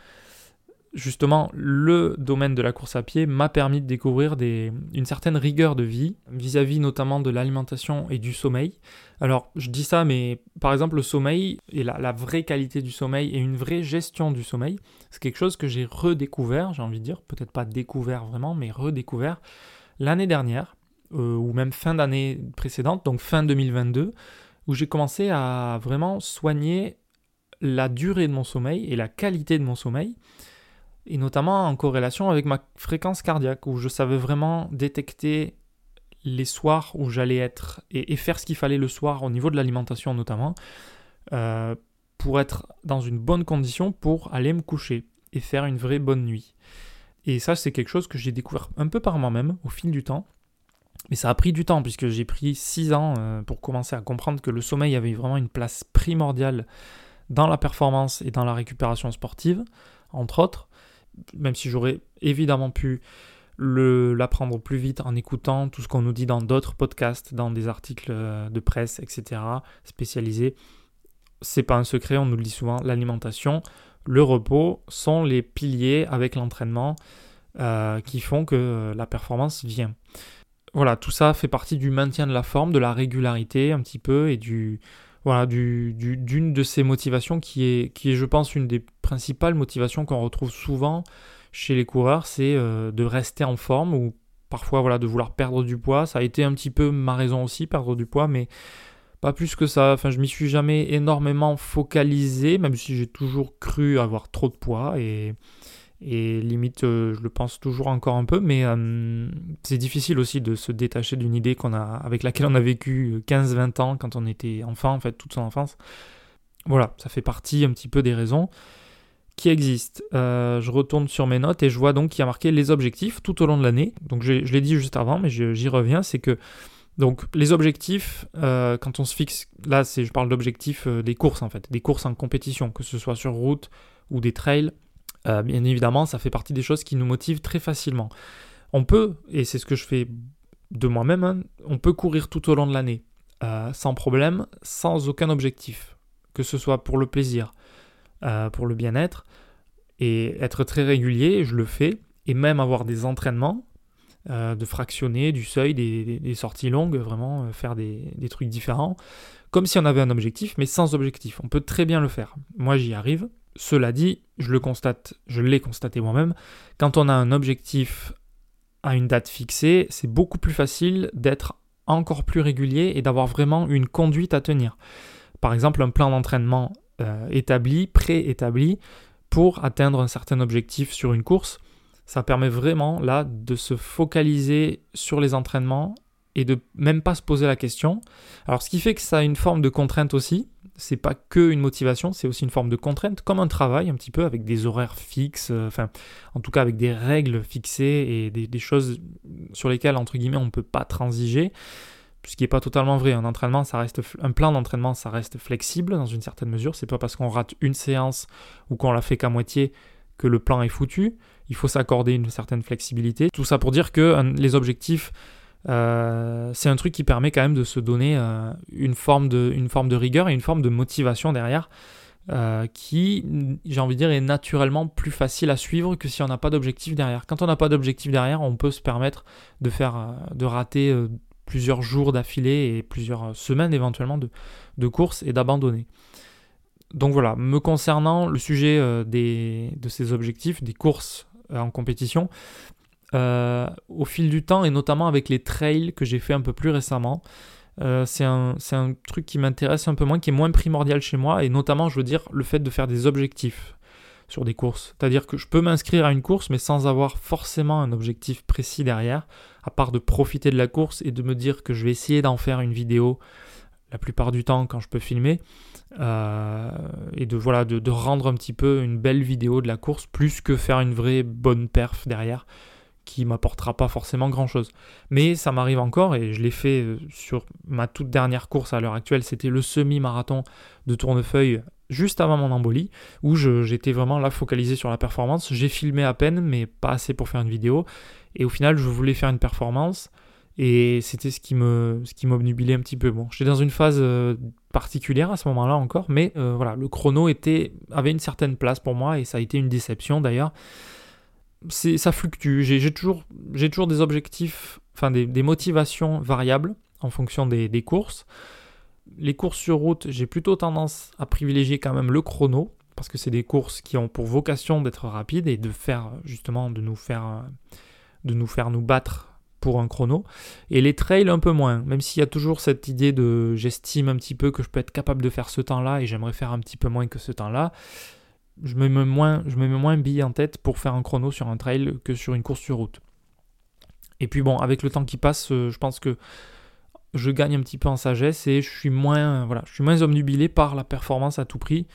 justement, le domaine de la course à pied m'a permis de découvrir une certaine rigueur de vie, vis-à-vis notamment de l'alimentation et du sommeil. Alors, je dis ça, mais par exemple, le sommeil et la, la vraie qualité du sommeil et une vraie gestion du sommeil, c'est quelque chose que j'ai redécouvert, j'ai envie de dire, peut-être pas découvert vraiment, mais redécouvert l'année dernière, euh, ou même fin d'année précédente, donc fin 2022, où j'ai commencé à vraiment soigner la durée de mon sommeil et la qualité de mon sommeil et notamment en corrélation avec ma fréquence cardiaque, où je savais vraiment détecter les soirs où j'allais être et, faire ce qu'il fallait le soir au niveau de l'alimentation notamment, euh, pour être dans une bonne condition pour aller me coucher et faire une vraie bonne nuit. Et ça, c'est quelque chose que j'ai découvert un peu par moi-même au fil du temps. Mais ça a pris du temps, puisque j'ai pris 6 ans euh, pour commencer à comprendre que le sommeil avait vraiment une place primordiale dans la performance et dans la récupération sportive, entre autres même si j'aurais évidemment pu l'apprendre plus vite en écoutant tout ce qu'on nous dit dans d'autres podcasts, dans des articles euh, de presse, etc., spécialisés. C'est pas un secret, on nous le dit souvent, l'alimentation, le repos sont les piliers avec l'entraînement euh, qui font que euh, la performance vient. Voilà, tout ça fait partie du maintien de la forme, de la régularité un petit peu et du, voilà, d'une du, de ces motivations qui est, qui est, je pense, une des principales motivations qu'on retrouve souvent chez les coureurs, c'est euh, de rester en forme ou parfois voilà, de vouloir perdre du poids. Ça a été un petit peu ma raison aussi, perdre du poids, mais pas plus que ça. Enfin, je m'y suis jamais énormément focalisé, même si j'ai toujours cru avoir trop de poids et et limite, euh, je le pense toujours encore un peu, mais euh, c'est difficile aussi de se détacher d'une idée qu'on a, avec laquelle on a vécu 15-20 ans quand on était enfant, en fait, toute son enfance. Voilà, ça fait partie un petit peu des raisons qui existent. Euh, je retourne sur mes notes et je vois donc qu'il y a marqué les objectifs tout au long de l'année. Donc je, l'ai dit juste avant, mais j'y reviens, c'est que donc les objectifs, quand on se fixe, là c'est, je parle d'objectifs des courses en fait, des courses en compétition, que ce soit sur route ou des trails, euh, bien évidemment, ça fait partie des choses qui nous motivent très facilement. On peut, et c'est ce que je fais de moi-même, hein, on peut courir tout au long de l'année, euh, sans problème, sans aucun objectif, que ce soit pour le plaisir, euh, pour le bien-être, et être très régulier, je le fais, et même avoir des entraînements, de fractionner du seuil, des, sorties longues, vraiment faire des, des, trucs différents, comme si on avait un objectif, mais sans objectif. On peut très bien le faire. Moi, j'y arrive. Cela dit, je le constate, je l'ai constaté moi-même, quand on a un objectif à une date fixée, c'est beaucoup plus facile d'être encore plus régulier et d'avoir vraiment une conduite à tenir. Par exemple, un plan d'entraînement euh, établi, préétabli, pour atteindre un certain objectif sur une course, ça permet vraiment là de se focaliser sur les entraînements et de même pas se poser la question. Alors ce qui fait que ça a une forme de contrainte aussi, c'est pas que une motivation, c'est aussi une forme de contrainte, comme un travail un petit peu avec des horaires fixes, euh, enfin en tout cas avec des règles fixées et des, choses sur lesquelles entre guillemets on ne peut pas transiger, ce qui n'est pas totalement vrai. Un un plan d'entraînement, ça reste flexible dans une certaine mesure. C'est pas parce qu'on rate une séance ou qu'on la fait qu'à moitié que le plan est foutu. Il faut s'accorder une certaine flexibilité. Tout ça pour dire que les objectifs euh, c'est un truc qui permet quand même de se donner euh, une, forme de, rigueur et une forme de motivation derrière. Euh, qui, j'ai envie de dire, est naturellement plus facile à suivre que si on n'a pas d'objectif derrière. Quand on n'a pas d'objectif derrière, on peut se permettre de faire, de rater plusieurs jours d'affilée et plusieurs semaines éventuellement de, de course et d'abandonner. Donc voilà, me concernant le sujet des, de ces objectifs, des courses en compétition, euh, au fil du temps et notamment avec les trails que j'ai fait un peu plus récemment. Euh, c'est un, truc qui m'intéresse un peu moins, qui est moins primordial chez moi, et notamment, je veux dire, le fait de faire des objectifs sur des courses. C'est-à-dire que je peux m'inscrire à une course, mais sans avoir forcément un objectif précis derrière, à part de profiter de la course et de me dire que je vais essayer d'en faire une vidéo la plupart du temps quand je peux filmer, euh, et de, voilà, de, de rendre un petit peu une belle vidéo de la course, plus que faire une vraie bonne perf derrière qui m'apportera pas forcément grand chose. Mais ça m'arrive encore et je l'ai fait euh, sur ma toute dernière course à l'heure actuelle, c'était le semi-marathon de Tournefeuille juste avant mon embolie, où j'étais vraiment là focalisé sur la performance. J'ai filmé à peine, mais pas assez pour faire une vidéo. Et au final, je voulais faire une performance. Et c'était ce qui me, ce qui m'obnubilait un petit peu. Bon, j'étais dans une phase euh, particulière à ce moment-là encore, mais euh, voilà, le chrono était, avait une certaine place pour moi et ça a été une déception d'ailleurs. C'est, ça fluctue. J'ai, toujours, j'ai toujours des objectifs, enfin des, motivations variables en fonction des, des courses. Les courses sur route, j'ai plutôt tendance à privilégier quand même le chrono parce que c'est des courses qui ont pour vocation d'être rapides et de faire justement de nous faire de nous faire nous battre pour un chrono. Et les trails un peu moins, même s'il y a toujours cette idée de j'estime un petit peu que je peux être capable de faire ce temps-là et j'aimerais faire un petit peu moins que ce temps-là. Je me mets moins, je me mets moins bille en tête pour faire un chrono sur un trail que sur une course sur route. Et puis bon, avec le temps qui passe, euh, je pense que je gagne un petit peu en sagesse et je suis moins, voilà, je suis moins omnubilé par la performance à tout prix.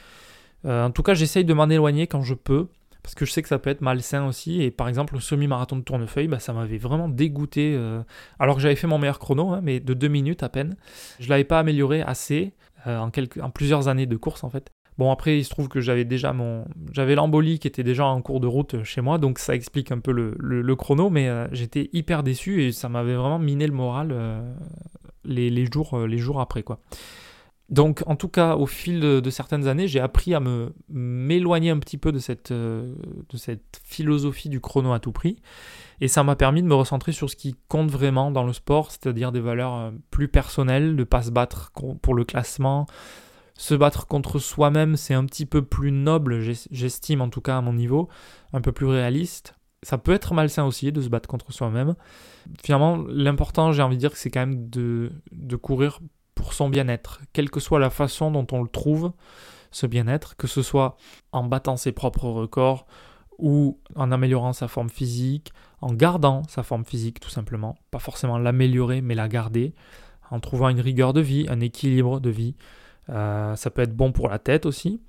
Euh, en tout cas, j'essaye de m'en éloigner quand je peux parce que je sais que ça peut être malsain aussi. Et par exemple, le semi-marathon de Tournefeuille, bah, ça m'avait vraiment dégoûté. Euh, alors que j'avais fait mon meilleur chrono, hein, mais de deux minutes à peine. Je ne l'avais pas amélioré assez euh, en, en plusieurs années de course en fait. Bon après il se trouve que j'avais déjà mon j'avais l'embolie qui était déjà en cours de route chez moi donc ça explique un peu le, chrono mais euh, j'étais hyper déçu et ça m'avait vraiment miné le moral les, les, jours les jours après quoi. Donc, en tout cas, au fil de, certaines années, j'ai appris à me m'éloigner un petit peu de cette, euh, de cette philosophie du chrono à tout prix. Et ça m'a permis de me recentrer sur ce qui compte vraiment dans le sport, c'est-à-dire des valeurs euh, plus personnelles, de ne pas se battre pour le classement. Se battre contre soi-même, c'est un petit peu plus noble, j'estime en tout cas à mon niveau, un peu plus réaliste. Ça peut être malsain aussi de se battre contre soi-même. Finalement, l'important, j'ai envie de dire c'est quand même de, de courir pour son bien-être, quelle que soit la façon dont on le trouve, ce bien-être, que ce soit en battant ses propres records ou en améliorant sa forme physique, en gardant sa forme physique tout simplement, pas forcément l'améliorer mais la garder, en trouvant une rigueur de vie, un équilibre de vie. Euh, ça peut être bon pour la tête aussi.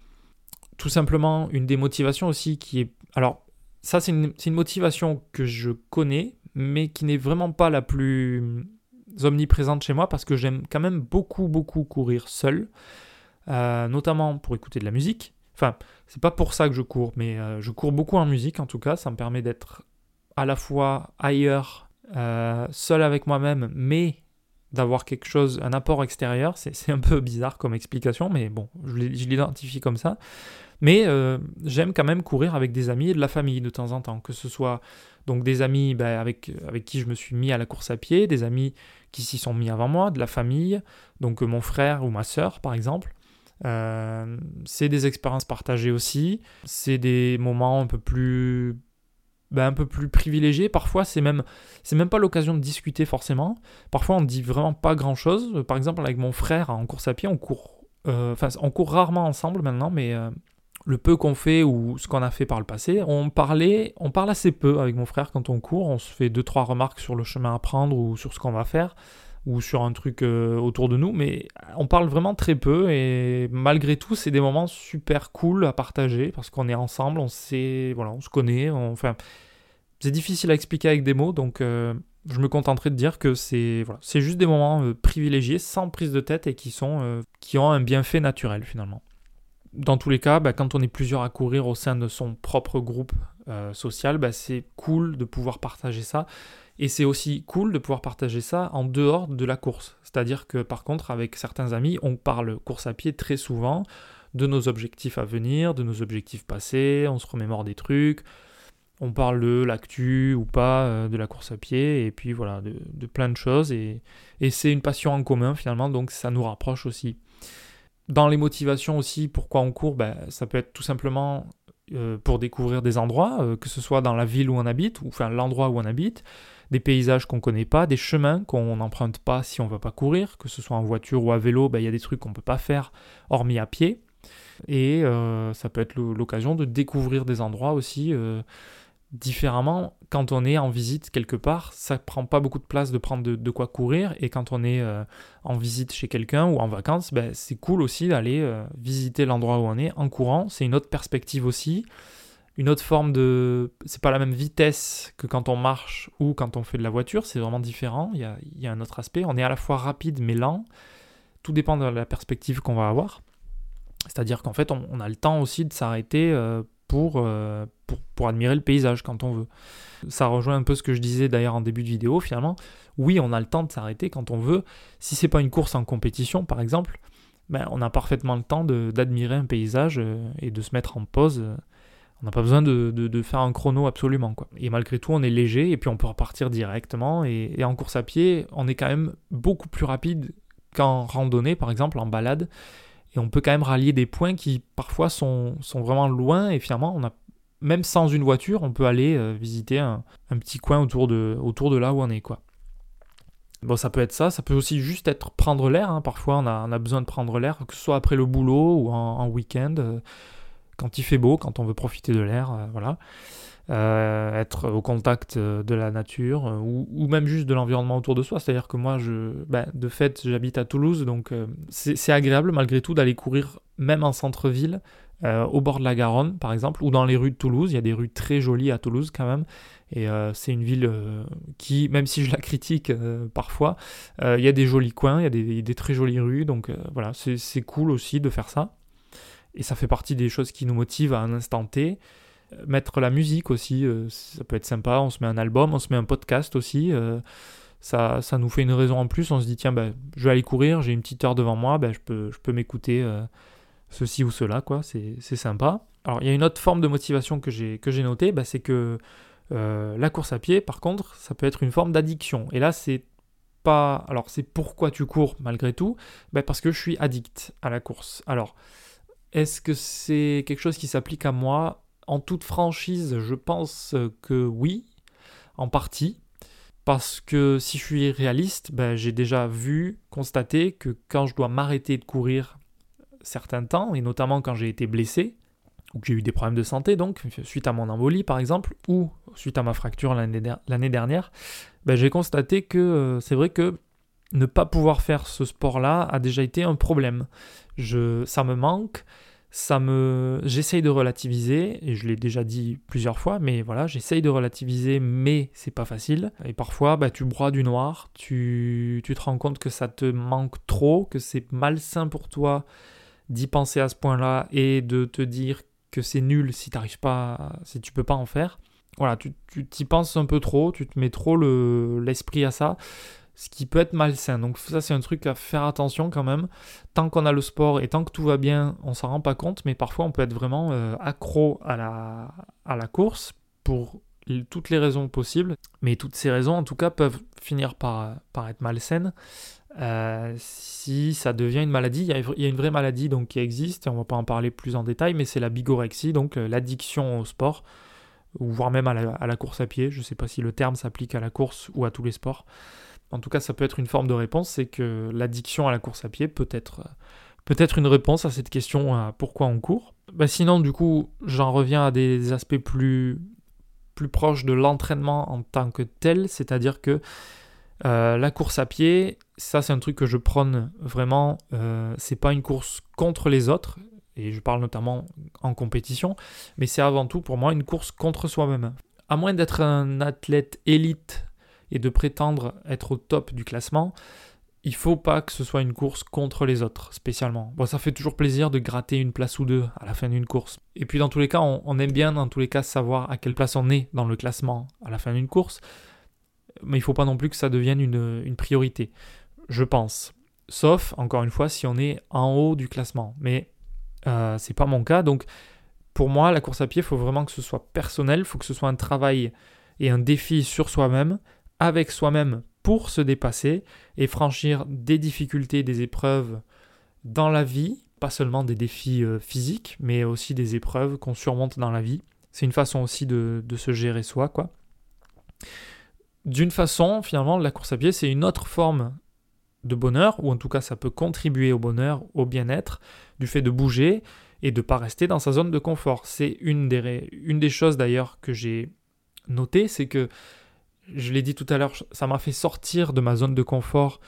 Tout simplement, une des motivations aussi qui est... Alors, ça c'est une, motivation que je connais, mais qui n'est vraiment pas la plus omniprésente chez moi parce que j'aime quand même beaucoup, beaucoup courir seul, euh, notamment pour écouter de la musique. Enfin, c'est pas pour ça que je cours, mais euh, je cours beaucoup en musique en tout cas. Ça me permet d'être à la fois ailleurs, seul avec moi-même, mais d'avoir quelque chose, un apport extérieur. C'est un peu bizarre comme explication, mais bon, je l'identifie comme ça. Mais j'aime quand même courir avec des amis et de la famille de temps en temps, que ce soit donc des amis ben, avec, avec qui je me suis mis à la course à pied, des amis qui s'y sont mis avant moi, de la famille, donc euh, mon frère ou ma sœur par exemple. Euh, c'est des expériences partagées aussi, c'est des moments un peu plus ben, un peu plus privilégiés. Parfois, c'est même, c'est même pas l'occasion de discuter forcément. Parfois, on dit vraiment pas grand chose. Par exemple, avec mon frère en course à pied, on court, euh, on court rarement ensemble maintenant, mais le peu qu'on fait ou ce qu'on a fait par le passé, on parlait, on parle assez peu avec mon frère quand on court. On se fait deux trois remarques sur le chemin à prendre ou sur ce qu'on va faire ou sur un truc euh, autour de nous, mais on parle vraiment très peu et malgré tout, c'est des moments super cool à partager parce qu'on est ensemble, on sait, voilà, on se connaît. enfin, c'est difficile à expliquer avec des mots, donc euh, je me contenterai de dire que c'est voilà, c'est juste des moments euh, privilégiés, sans prise de tête et qui sont qui ont un bienfait naturel finalement dans tous les cas, bah, quand on est plusieurs à courir au sein de son propre groupe social, bah, c'est cool de pouvoir partager ça. Et c'est aussi cool de pouvoir partager ça en dehors de la course. C'est-à-dire que par contre, avec certains amis, on parle course à pied très souvent de nos objectifs à venir, de nos objectifs passés, on se remémore des trucs, on parle de l'actu ou pas euh, de la course à pied, et puis voilà, de, plein de choses. et c'est une passion en commun finalement, donc ça nous rapproche aussi. Dans les motivations aussi, pourquoi on court, ben, ça peut être tout simplement euh, pour découvrir des endroits, euh, que ce soit dans la ville où on habite, ou enfin l'endroit où on habite, des paysages qu'on ne connaît pas, des chemins qu'on n'emprunte pas si on ne va pas courir, que ce soit en voiture ou à vélo, ben, il y a des trucs qu'on ne peut pas faire hormis à pied. Et euh, ça peut être l'occasion de découvrir des endroits aussi différemment, quand on est en visite quelque part, ça prend pas beaucoup de place de prendre de, quoi courir. Et quand on est euh, en visite chez quelqu'un ou en vacances, ben, c'est cool aussi d'aller euh, visiter l'endroit où on est en courant. C'est une autre perspective aussi. Une autre forme de. C'est pas la même vitesse que quand on marche ou quand on fait de la voiture, c'est vraiment différent. Il y, a, un autre aspect. On est à la fois rapide mais lent. Tout dépend de la perspective qu'on va avoir. C'est-à-dire qu'en fait, on, a le temps aussi de s'arrêter. Euh, pour, pour, pour admirer le paysage quand on veut. Ça rejoint un peu ce que je disais d'ailleurs en début de vidéo finalement. Oui, on a le temps de s'arrêter quand on veut. Si c'est pas une course en compétition par exemple, ben, on a parfaitement le temps d'admirer un paysage et de se mettre en pause on n'a pas besoin de, faire un chrono absolument. Quoi. Et malgré tout, on est léger et puis on peut repartir directement. Et, en course à pied, on est quand même beaucoup plus rapide qu'en randonnée, par exemple, en balade. Et on peut quand même rallier des points qui parfois sont, sont vraiment loin. Et finalement, on a, même sans une voiture, on peut aller euh, visiter un, petit coin autour de, autour de là où on est. Quoi. Bon, ça peut être ça, ça peut aussi juste être prendre l'air. Hein. Parfois, on a, on a, besoin de prendre l'air, que ce soit après le boulot ou en, week-end. Euh, quand il fait beau, quand on veut profiter de l'air, euh, voilà. Euh, être au contact euh, de la nature ou, même juste de l'environnement autour de soi. C'est-à-dire que moi, je, ben, de fait, j'habite à Toulouse, donc c'est agréable malgré tout d'aller courir même en centre-ville, au bord de la Garonne par exemple, ou dans les rues de Toulouse. Il y a des rues très jolies à Toulouse quand même. Et c'est une ville qui, même si je la critique parfois, il y a des jolis coins, il y a des, des très jolies rues. Donc voilà, c'est cool aussi de faire ça. Et ça fait partie des choses qui nous motivent à un instant T. Euh, mettre la musique aussi, euh, ça peut être sympa. On se met un album, on se met un podcast aussi. Euh, ça, ça nous fait une raison en plus. On se dit, tiens, ben, je vais aller courir, j'ai une petite heure devant moi, ben, je peux, je peux m'écouter ceci ou cela, quoi. C'est sympa. Alors, il y a une autre forme de motivation que j'ai notée, ben, c'est que la course à pied, par contre, ça peut être une forme d'addiction. Et là, c'est pas. Alors, c'est pourquoi tu cours malgré tout? Parce que je suis addict à la course. Alors. Est-ce que c'est quelque chose qui s'applique à moi En toute franchise, je pense que oui, en partie. Parce que si je suis réaliste, ben, j'ai déjà vu, constaté que quand je dois m'arrêter de courir certains temps, et notamment quand j'ai été blessé, ou que j'ai eu des problèmes de santé, donc suite à mon embolie par exemple, ou suite à ma fracture l'année dernière, ben, j'ai constaté que euh, c'est vrai que ne pas pouvoir faire ce sport-là a déjà été un problème. Je, ça me manque, ça me, j'essaye de relativiser et je l'ai déjà dit plusieurs fois, mais voilà, j'essaye de relativiser, mais c'est pas facile. Et parfois, bah, tu broies du noir, tu, tu te rends compte que ça te manque trop, que c'est malsain pour toi d'y penser à ce point-là et de te dire que c'est nul si t'arrives pas, si tu peux pas en faire. Voilà, tu t'y penses un peu trop, tu te mets trop l'esprit à ça ce qui peut être malsain. Donc ça c'est un truc à faire attention quand même. Tant qu'on a le sport et tant que tout va bien, on s'en rend pas compte, mais parfois on peut être vraiment euh, accro à la, à la course pour toutes les raisons possibles. Mais toutes ces raisons en tout cas peuvent finir par, être malsaines. Euh, si ça devient une maladie, il y, a, une vraie maladie donc qui existe, on va pas en parler plus en détail, mais c'est la bigorexie, donc euh, l'addiction au sport, ou voire même à la, à la, course à pied. Je ne sais pas si le terme s'applique à la course ou à tous les sports en tout cas ça peut être une forme de réponse, c'est que l'addiction à la course à pied peut être, être une réponse à cette question pourquoi on court. Bah sinon du coup j'en reviens à des aspects plus, plus proches de l'entraînement en tant que tel, c'est-à-dire que euh, la course à pied, ça c'est un truc que je prône vraiment, euh, c'est pas une course contre les autres, et je parle notamment en compétition, mais c'est avant tout pour moi une course contre soi-même. À moins d'être un athlète élite et de prétendre être au top du classement, il faut pas que ce soit une course contre les autres, spécialement. Bon, ça fait toujours plaisir de gratter une place ou deux à la fin d'une course. Et puis dans tous les cas, on, aime bien dans tous les cas savoir à quelle place on est dans le classement à la fin d'une course. Mais il faut pas non plus que ça devienne une, priorité, je pense. Sauf, encore une fois, si on est en haut du classement. Mais euh, c'est pas mon cas, donc pour moi, la course à pied, il faut vraiment que ce soit personnel, il faut que ce soit un travail et un défi sur soi-même avec soi-même pour se dépasser et franchir des difficultés, des épreuves dans la vie, pas seulement des défis euh, physiques, mais aussi des épreuves qu'on surmonte dans la vie. C'est une façon aussi de, se gérer soi, quoi. D'une façon, finalement, la course à pied, c'est une autre forme de bonheur, ou en tout cas ça peut contribuer au bonheur, au bien-être, du fait de bouger et de ne pas rester dans sa zone de confort. C'est une des, une des choses d'ailleurs que j'ai noté, c'est que je l'ai dit tout à l'heure, ça m'a fait sortir de ma zone de confort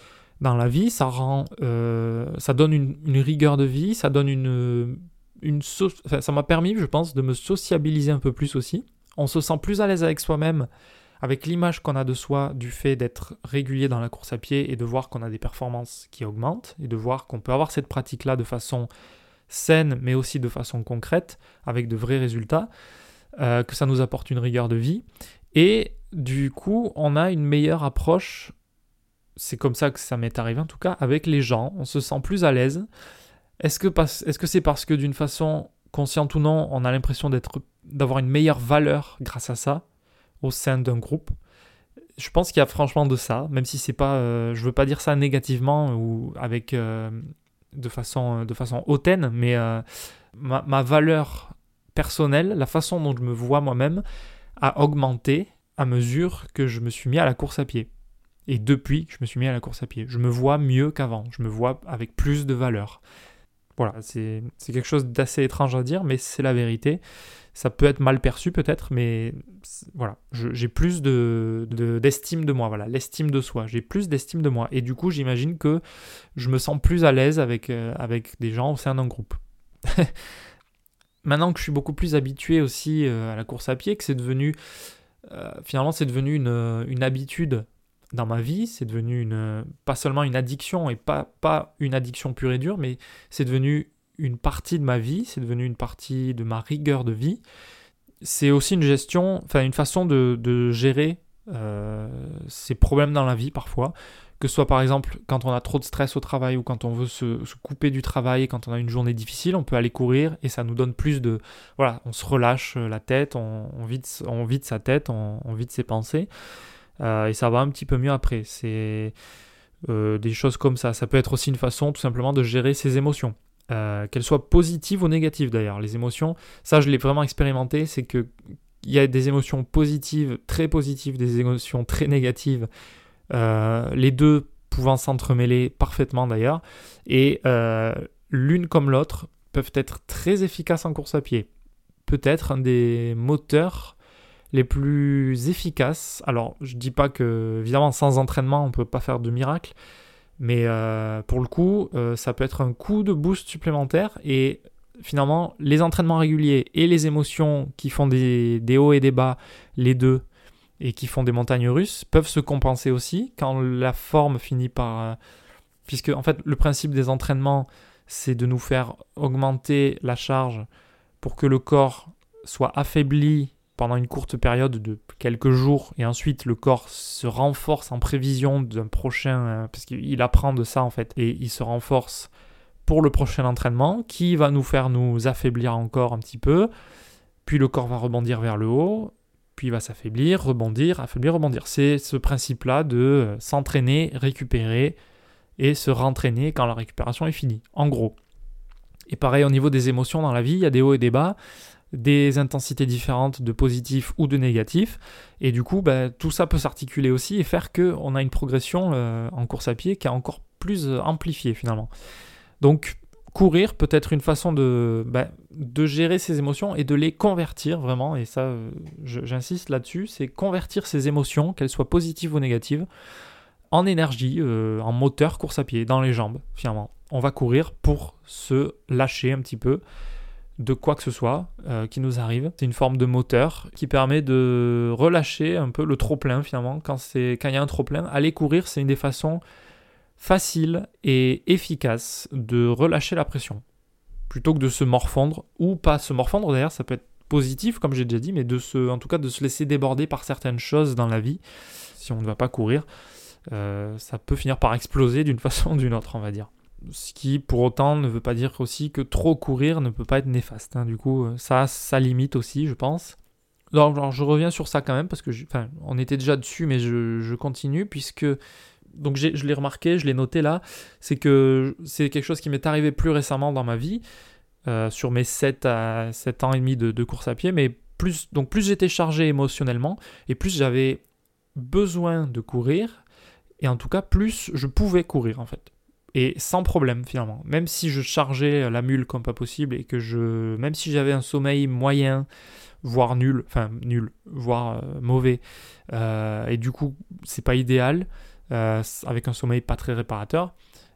dans la vie, ça rend, euh, ça donne une, rigueur de vie, ça donne une, une ça m'a permis, je pense, de me sociabiliser un peu plus aussi. On se sent plus à l'aise avec soi-même, avec l'image qu'on a de soi du fait d'être régulier dans la course à pied et de voir qu'on a des performances qui augmentent et de voir qu'on peut avoir cette pratique-là de façon saine, mais aussi de façon concrète, avec de vrais résultats, euh, que ça nous apporte une rigueur de vie. Et du coup, on a une meilleure approche, c'est comme ça que ça m'est arrivé en tout cas, avec les gens, on se sent plus à l'aise. Est-ce que c'est -ce c'est parce que d'une façon consciente ou non, on a l'impression d'avoir une meilleure valeur grâce à ça au sein d'un groupe? Je pense qu'il y a franchement de ça, même si c'est pas, euh, je veux pas dire ça négativement ou avec euh, de façon de façon hautaine, mais euh, ma, valeur personnelle, la façon dont je me vois moi-même, a augmenté à mesure que je me suis mis à la course à pied. Et depuis que je me suis mis à la course à pied, je me vois mieux qu'avant, je me vois avec plus de valeur. Voilà, c'est quelque chose d'assez étrange à dire, mais c'est la vérité. Ça peut être mal perçu peut-être, mais voilà, j'ai plus d'estime de, de, moi, voilà, l'estime de soi. J'ai plus d'estime de moi. Et du coup, j'imagine que je me sens plus à l'aise avec, euh, avec des gens au sein d'un groupe. [laughs] Maintenant que je suis beaucoup plus habitué aussi euh, à la course à pied, que c'est devenu, euh, finalement, c'est devenu une, une habitude dans ma vie, c'est devenu une, pas seulement une addiction et pas, pas une addiction pure et dure, mais c'est devenu une partie de ma vie, c'est devenu une partie de ma rigueur de vie. C'est aussi une gestion, enfin une façon de, gérer euh, ces problèmes dans la vie parfois. Que ce soit par exemple quand on a trop de stress au travail ou quand on veut se, couper du travail, quand on a une journée difficile, on peut aller courir et ça nous donne plus de... Voilà, on se relâche la tête, on, vide, on vide sa tête, on, vide ses pensées. Euh, et ça va un petit peu mieux après. C'est euh, des choses comme ça. Ça peut être aussi une façon tout simplement de gérer ses émotions. Euh, qu'elles soient positives ou négatives d'ailleurs. Les émotions, ça je l'ai vraiment expérimenté, c'est que il y a des émotions positives, très positives, des émotions très négatives, les deux pouvant s'entremêler parfaitement d'ailleurs, et l'une comme l'autre peuvent être très efficaces en course à pied. Peut-être un des moteurs les plus efficaces. Alors, je dis pas que, évidemment, sans entraînement, on peut pas faire de miracle, mais euh, pour le coup, euh, ça peut être un coup de boost supplémentaire et finalement, les entraînements réguliers et les émotions qui font des, hauts et des bas, les deux, et qui font des montagnes russes, peuvent se compenser aussi quand la forme finit par... Euh, puisque, en fait, le principe des entraînements, c'est de nous faire augmenter la charge pour que le corps soit affaibli pendant une courte période de quelques jours et ensuite le corps se renforce en prévision d'un prochain euh, parce qu'il apprend de ça en fait et il se renforce pour le prochain entraînement qui va nous faire nous affaiblir encore un petit peu. Puis le corps va rebondir vers le haut puis il va s'affaiblir rebondir affaiblir rebondir c'est ce principe là de euh, s'entraîner récupérer et se rentraîner quand la récupération est finie en gros et pareil au niveau des émotions dans la vie il y a des hauts et des bas des intensités différentes de positif ou de négatif. Et du coup, bah, tout ça peut s'articuler aussi et faire qu'on a une progression euh, en course à pied qui est encore plus euh, amplifiée finalement. Donc, courir peut être une façon de, bah, de gérer ses émotions et de les convertir vraiment. Et ça, euh, j'insiste là-dessus, c'est convertir ses émotions, qu'elles soient positives ou négatives, en énergie, en moteur course à pied, dans les jambes finalement. On va courir pour se lâcher un petit peu de quoi que ce soit euh, qui nous arrive. C'est une forme de moteur qui permet de relâcher un peu le trop-plein finalement. Quand il quand y a un trop-plein, aller courir, c'est une des façons faciles et efficaces de relâcher la pression. Plutôt que de se morfondre, ou pas se morfondre d'ailleurs, ça peut être positif comme j'ai déjà dit, mais de se, en tout cas de se laisser déborder par certaines choses dans la vie. Si on ne va pas courir, euh, ça peut finir par exploser d'une [laughs] façon ou d'une autre, on va dire. Ce qui, pour autant, ne veut pas dire aussi que trop courir ne peut pas être néfaste. Hein. Du coup, euh, ça, ça limite aussi, je pense. Alors, je reviens sur ça quand même, parce que, enfin, on était déjà dessus, mais je, continue, puisque, donc je l'ai remarqué, je l'ai noté là, c'est que c'est quelque chose qui m'est arrivé plus récemment dans ma vie, euh, sur mes 7, à 7 ans et demi de, course à pied, mais plus, donc plus j'étais chargé émotionnellement, et plus j'avais besoin de courir, et en tout cas, plus je pouvais courir, en fait et sans problème finalement. Même si je chargeais la mule comme pas possible et que je, même si j'avais un sommeil moyen, voire nul, enfin nul, voire euh, mauvais, euh, et du coup c'est pas idéal euh, avec un sommeil pas très réparateur.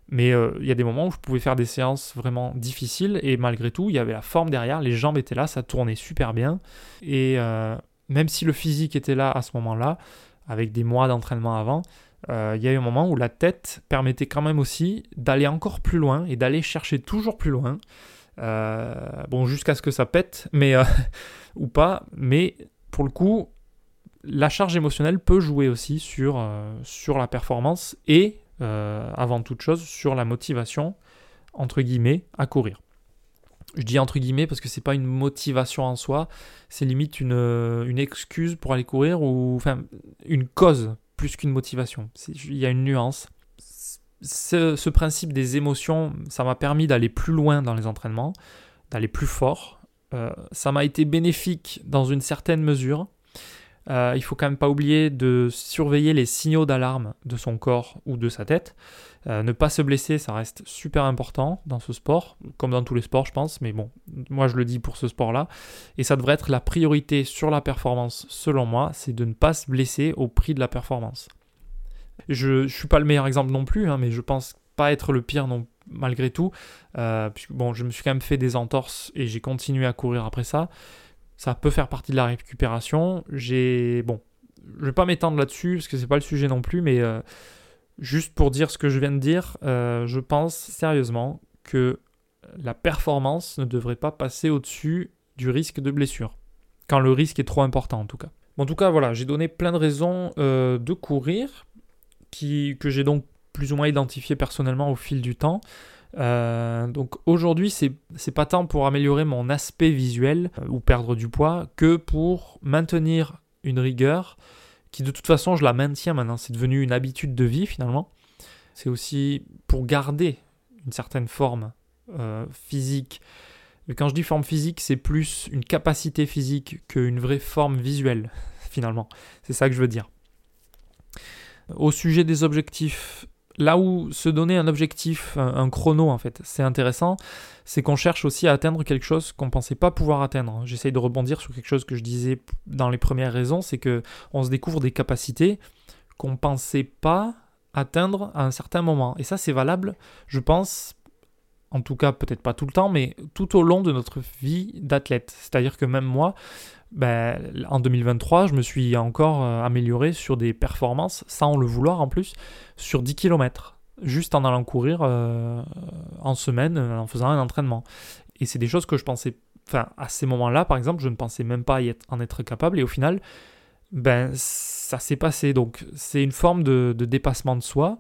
Mais il y a des moments où je pouvais faire des séances vraiment difficiles et malgré tout il y avait la forme derrière, les jambes étaient là, ça tournait super bien et même si le physique était là à ce moment-là, avec des mois d'entraînement avant, euh, il y a eu un moment où la tête permettait quand même aussi d'aller encore plus loin et d'aller chercher toujours plus loin. bon, jusqu'à ce que ça pète, mais [laughs] ou pas. Mais pour le coup, la charge émotionnelle peut jouer aussi sur, sur la performance et avant toute chose sur la motivation entre guillemets à courir. Je dis entre guillemets parce que c'est pas une motivation en soi, c'est limite une, une, excuse pour aller courir ou enfin une cause plus qu'une motivation. Il y a une nuance. Ce, principe des émotions, ça m'a permis d'aller plus loin dans les entraînements, d'aller plus fort. Euh, ça m'a été bénéfique dans une certaine mesure. Euh, il faut quand même pas oublier de surveiller les signaux d'alarme de son corps ou de sa tête. Euh, ne pas se blesser, ça reste super important dans ce sport, comme dans tous les sports, je pense. Mais bon, moi je le dis pour ce sport-là. Et ça devrait être la priorité sur la performance, selon moi, c'est de ne pas se blesser au prix de la performance. Je ne suis pas le meilleur exemple non plus, hein, mais je pense pas être le pire non malgré tout. Euh, bon, je me suis quand même fait des entorses et j'ai continué à courir après ça. Ça peut faire partie de la récupération. J'ai bon, je vais pas m'étendre là-dessus parce que c'est pas le sujet non plus, mais euh, juste pour dire ce que je viens de dire, euh, je pense sérieusement que la performance ne devrait pas passer au-dessus du risque de blessure, quand le risque est trop important en tout cas. en tout cas, voilà, j'ai donné plein de raisons euh, de courir, qui, que j'ai donc plus ou moins identifié personnellement au fil du temps. Euh, donc aujourd'hui, c'est, pas tant pour améliorer mon aspect visuel ou perdre du poids que pour maintenir une rigueur qui de toute façon je la maintiens maintenant, c'est devenu une habitude de vie finalement. C'est aussi pour garder une certaine forme euh, physique. Mais quand je dis forme physique, c'est plus une capacité physique qu'une vraie forme visuelle [laughs] finalement. C'est ça que je veux dire. Au sujet des objectifs, là où se donner un objectif, un, chrono en fait, c'est intéressant, c'est qu'on cherche aussi à atteindre quelque chose qu'on pensait pas pouvoir atteindre. J'essaye de rebondir sur quelque chose que je disais dans les premières raisons, c'est que on se découvre des capacités qu'on pensait pas atteindre à un certain moment. Et ça c'est valable, je pense, en tout cas peut-être pas tout le temps, mais tout au long de notre vie d'athlète. C'est-à-dire que même moi, ben, en 2023, je me suis encore euh, amélioré sur des performances, sans le vouloir en plus, sur 10 km, juste en allant courir euh, en semaine, euh, en faisant un entraînement. Et c'est des choses que je pensais, enfin, à ces moments-là, par exemple, je ne pensais même pas en être capable, et au final, ben, ça s'est passé. Donc, c'est une forme de, dépassement de soi.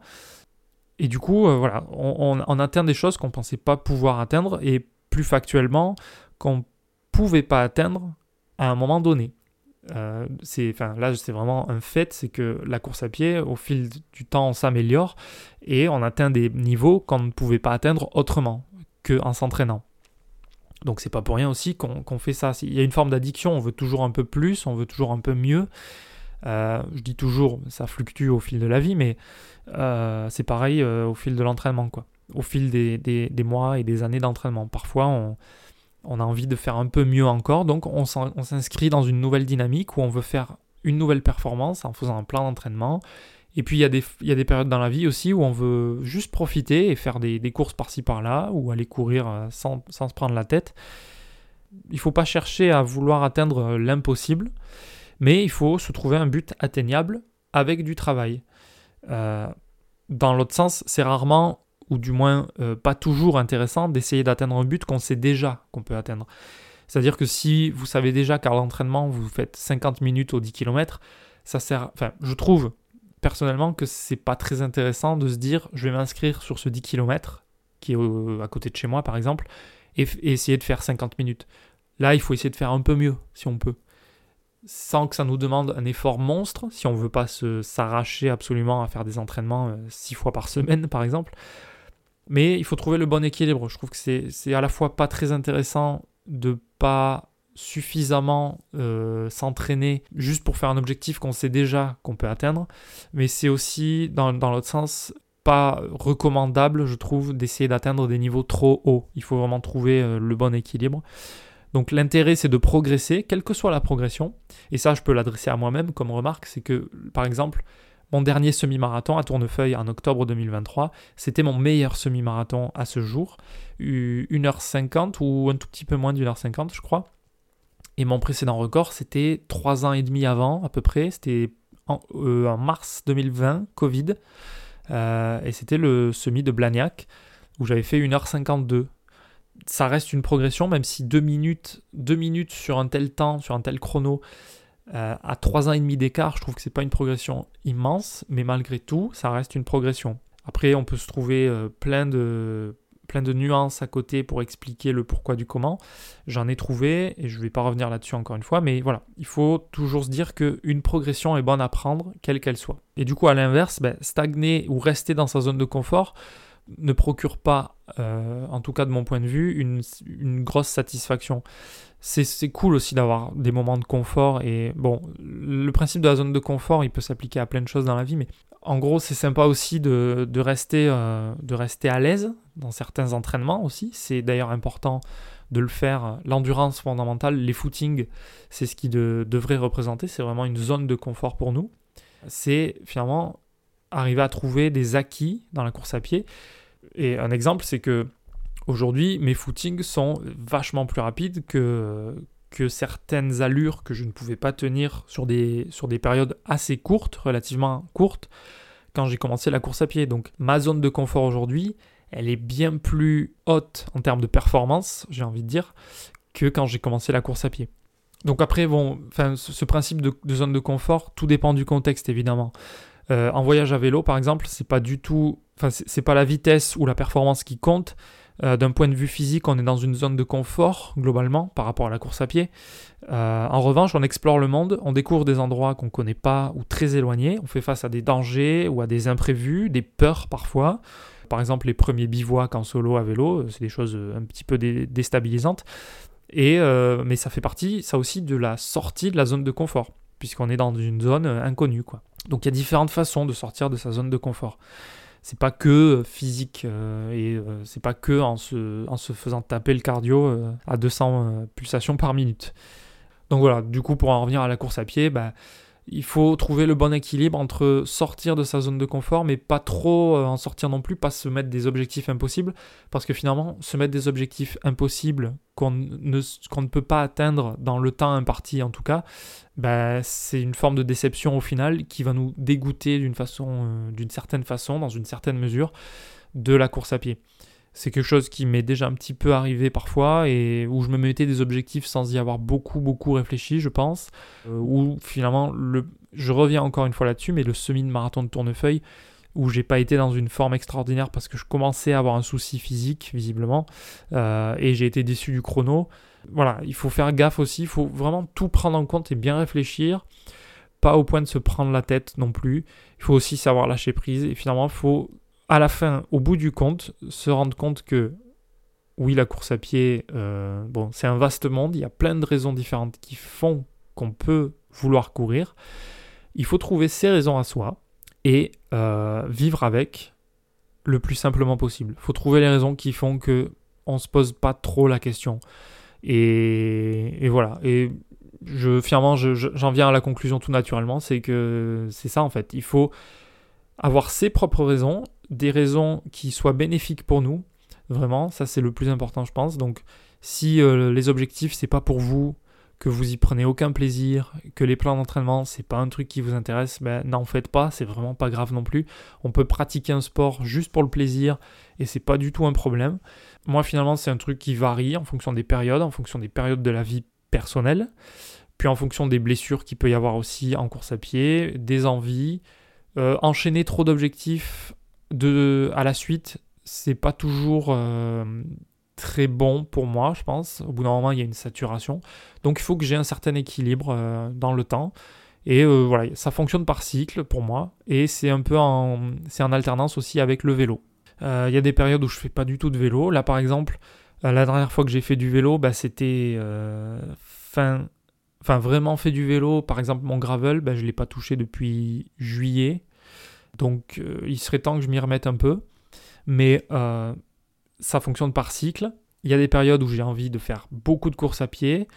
Et du coup, voilà, on, on atteint des choses qu'on ne pensait pas pouvoir atteindre, et plus factuellement, qu'on pouvait pas atteindre à un moment donné. Euh, enfin, là, c'est vraiment un fait, c'est que la course à pied, au fil du temps, on s'améliore et on atteint des niveaux qu'on ne pouvait pas atteindre autrement qu'en s'entraînant. Donc c'est pas pour rien aussi qu'on, fait ça. Il y a une forme d'addiction, on veut toujours un peu plus, on veut toujours un peu mieux. Euh, je dis toujours, ça fluctue au fil de la vie, mais euh, c'est pareil au fil de l'entraînement, quoi. Au fil des, des mois et des années d'entraînement. Parfois, on, on a envie de faire un peu mieux encore, donc on s'inscrit dans une nouvelle dynamique où on veut faire une nouvelle performance en faisant un plan d'entraînement. Et puis il y, a des, des périodes dans la vie aussi où on veut juste profiter et faire des, courses par-ci par-là, ou aller courir euh, sans, se prendre la tête. Il ne faut pas chercher à vouloir atteindre euh, l'impossible, mais il faut se trouver un but atteignable avec du travail. Euh, dans l'autre sens, c'est rarement ou du moins euh, pas toujours intéressant d'essayer d'atteindre un but qu'on sait déjà qu'on peut atteindre. C'est-à-dire que si vous savez déjà qu'à l'entraînement vous faites 50 minutes au 10 km, ça sert. Enfin, je trouve personnellement que c'est pas très intéressant de se dire je vais m'inscrire sur ce 10 km qui est à côté de chez moi par exemple et, et essayer de faire 50 minutes. Là, il faut essayer de faire un peu mieux si on peut sans que ça nous demande un effort monstre, si on veut pas s'arracher absolument à faire des entraînements 6 euh, fois par semaine par exemple. Mais il faut trouver le bon équilibre. Je trouve que c'est à la fois pas très intéressant de pas suffisamment euh, s'entraîner juste pour faire un objectif qu'on sait déjà qu'on peut atteindre, mais c'est aussi, dans, dans l'autre sens, pas recommandable, je trouve, d'essayer d'atteindre des niveaux trop hauts. Il faut vraiment trouver euh, le bon équilibre. Donc l'intérêt, c'est de progresser, quelle que soit la progression. Et ça, je peux l'adresser à moi-même comme remarque, c'est que, par exemple, mon dernier semi-marathon à Tournefeuille en octobre 2023, c'était mon meilleur semi-marathon à ce jour. 1h50 ou un tout petit peu moins d'1h50, je crois. Et mon précédent record, c'était 3 ans et demi avant, à peu près. C'était en, euh, mars 2020, Covid. Euh, et c'était le semi de Blagnac, où j'avais fait 1h52. ça reste une progression, même si deux minutes, deux minutes sur un tel temps, sur un tel chrono, euh, à trois ans et demi d'écart, je trouve que c'est pas une progression immense, mais malgré tout, ça reste une progression. Après, on peut se trouver euh, plein de plein de nuances à côté pour expliquer le pourquoi du comment. J'en ai trouvé et je ne vais pas revenir là-dessus encore une fois, mais voilà, il faut toujours se dire qu'une progression est bonne à prendre, quelle qu'elle soit. Et du coup, à l'inverse, ben, stagner ou rester dans sa zone de confort ne procure pas, euh, en tout cas de mon point de vue, une, grosse satisfaction. C'est cool aussi d'avoir des moments de confort et bon, le principe de la zone de confort, il peut s'appliquer à plein de choses dans la vie, mais en gros, c'est sympa aussi de, rester, euh, de rester à l'aise dans certains entraînements aussi. C'est d'ailleurs important de le faire. L'endurance fondamentale, les footings, c'est ce qui devrait représenter. C'est vraiment une zone de confort pour nous. C'est finalement arriver à trouver des acquis dans la course à pied. Et un exemple, c'est que aujourd'hui, mes footings sont vachement plus rapides que, que certaines allures que je ne pouvais pas tenir sur des, sur des périodes assez courtes, relativement courtes, quand j'ai commencé la course à pied. Donc ma zone de confort aujourd'hui, elle est bien plus haute en termes de performance, j'ai envie de dire, que quand j'ai commencé la course à pied. Donc après, bon, ce, principe de, zone de confort, tout dépend du contexte évidemment. Euh, en voyage à vélo, par exemple, c'est pas du tout, c'est pas la vitesse ou la performance qui compte, euh, d'un point de vue physique, on est dans une zone de confort globalement par rapport à la course à pied. Euh, en revanche, on explore le monde, on découvre des endroits qu'on ne connaît pas ou très éloignés, on fait face à des dangers ou à des imprévus, des peurs parfois. Par exemple, les premiers bivouacs en solo à vélo, c'est des choses un petit peu déstabilisantes. Et, mais ça fait partie, ça aussi, de la sortie de la zone de confort, puisqu'on est dans une zone inconnue. Quoi. Donc il y a différentes façons de sortir de sa zone de confort c'est pas que euh, physique euh, et euh, c'est pas que en se, faisant taper le cardio à 200 pulsations par minute. Donc voilà, du coup pour en revenir à la course à pied, bah, il faut trouver le bon équilibre entre sortir de sa zone de confort, mais pas trop en sortir non plus, pas se mettre des objectifs impossibles, parce que finalement, se mettre des objectifs impossibles qu'on ne, peut pas atteindre dans le temps imparti en tout cas, bah, c'est une forme de déception au final qui va nous dégoûter d'une euh, d'une certaine façon, dans une certaine mesure, de la course à pied. C'est quelque chose qui m'est déjà un petit peu arrivé parfois et où je me mettais des objectifs sans y avoir beaucoup beaucoup réfléchi, je pense. Euh, où finalement, le, je reviens encore une fois là-dessus, mais le semi de marathon de Tournefeuille, où j'ai pas été dans une forme extraordinaire parce que je commençais à avoir un souci physique visiblement euh, et j'ai été déçu du chrono. Voilà, il faut faire gaffe aussi, il faut vraiment tout prendre en compte et bien réfléchir, pas au point de se prendre la tête non plus. Il faut aussi savoir lâcher prise et finalement il faut à la fin, au bout du compte, se rendre compte que oui, la course à pied, euh, bon, c'est un vaste monde, il y a plein de raisons différentes qui font qu'on peut vouloir courir. Il faut trouver ses raisons à soi et euh, vivre avec le plus simplement possible. Il faut trouver les raisons qui font que on se pose pas trop la question. Et, voilà. Et je, finalement, j'en viens à la conclusion tout naturellement, c'est que c'est ça en fait. Il faut avoir ses propres raisons, des raisons qui soient bénéfiques pour nous. Vraiment, ça c'est le plus important, je pense. Donc, si euh, les objectifs c'est pas pour vous, que vous y prenez aucun plaisir, que les plans d'entraînement c'est pas un truc qui vous intéresse, ben n'en faites pas, c'est vraiment pas grave non plus. On peut pratiquer un sport juste pour le plaisir et c'est pas du tout un problème. Moi finalement c'est un truc qui varie en fonction des périodes, en fonction des périodes de la vie personnelle, puis en fonction des blessures qu'il peut y avoir aussi en course à pied, des envies. Euh, enchaîner trop d'objectifs de, à la suite, c'est pas toujours euh, très bon pour moi, je pense. Au bout d'un moment, il y a une saturation. Donc il faut que j'ai un certain équilibre euh, dans le temps. Et euh, voilà, ça fonctionne par cycle pour moi. Et c'est un peu en, c'est alternance aussi avec le vélo. Il y a des périodes où je fais pas du tout de vélo. Là, par exemple, la dernière fois que j'ai fait du vélo, bah, c'était fin, enfin vraiment fait du vélo. Par exemple, mon gravel, bah, je l'ai pas touché depuis juillet. Donc il serait temps que je m'y remette un peu. Mais ça fonctionne par cycle. Il y a des périodes où j'ai envie de faire beaucoup de courses à pied,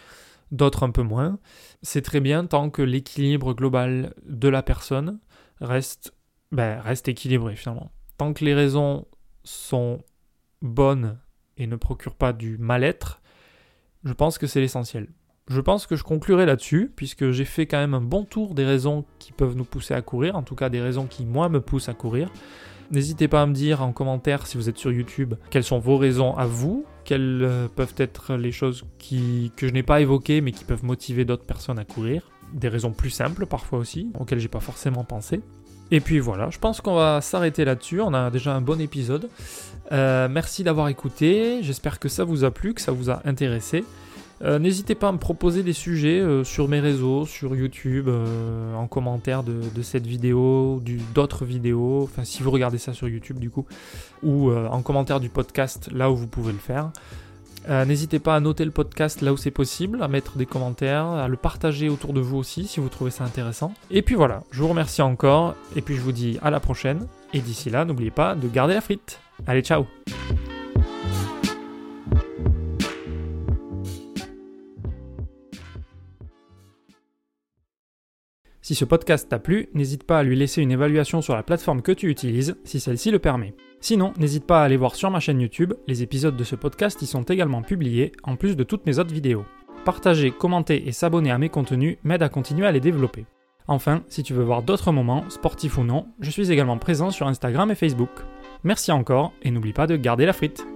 d'autres un peu moins. C'est très bien tant que l'équilibre global de la personne reste, ben, reste équilibré finalement. Tant que les raisons sont bonnes et ne procurent pas du mal-être, je pense que c'est l'essentiel. Je pense que je conclurai là-dessus, puisque j'ai fait quand même un bon tour des raisons qui peuvent nous pousser à courir, en tout cas des raisons qui moi me poussent à courir. N'hésitez pas à me dire en commentaire si vous êtes sur YouTube quelles sont vos raisons à vous, quelles euh, peuvent être les choses qui, que je n'ai pas évoquées mais qui peuvent motiver d'autres personnes à courir. Des raisons plus simples parfois aussi, auxquelles j'ai pas forcément pensé. Et puis voilà, je pense qu'on va s'arrêter là-dessus. On a déjà un bon épisode. Euh, merci d'avoir écouté. J'espère que ça vous a plu, que ça vous a intéressé. Euh, n'hésitez pas à me proposer des sujets euh, sur mes réseaux, sur YouTube, en commentaire de, cette vidéo, d'autres vidéos, enfin si vous regardez ça sur YouTube du coup, ou en commentaire du podcast là où vous pouvez le faire. Euh, n'hésitez pas à noter le podcast là où c'est possible, à mettre des commentaires, à le partager autour de vous aussi si vous trouvez ça intéressant. Et puis voilà, je vous remercie encore, et puis je vous dis à la prochaine, et d'ici là, n'oubliez pas de garder la frite. Allez, ciao Si ce podcast t'a plu, n'hésite pas à lui laisser une évaluation sur la plateforme que tu utilises, si celle-ci le permet. Sinon, n'hésite pas à aller voir sur ma chaîne YouTube, les épisodes de ce podcast y sont également publiés, en plus de toutes mes autres vidéos. Partager, commenter et s'abonner à mes contenus m'aide à continuer à les développer. Enfin, si tu veux voir d'autres moments, sportifs ou non, je suis également présent sur Instagram et Facebook. Merci encore, et n'oublie pas de garder la frite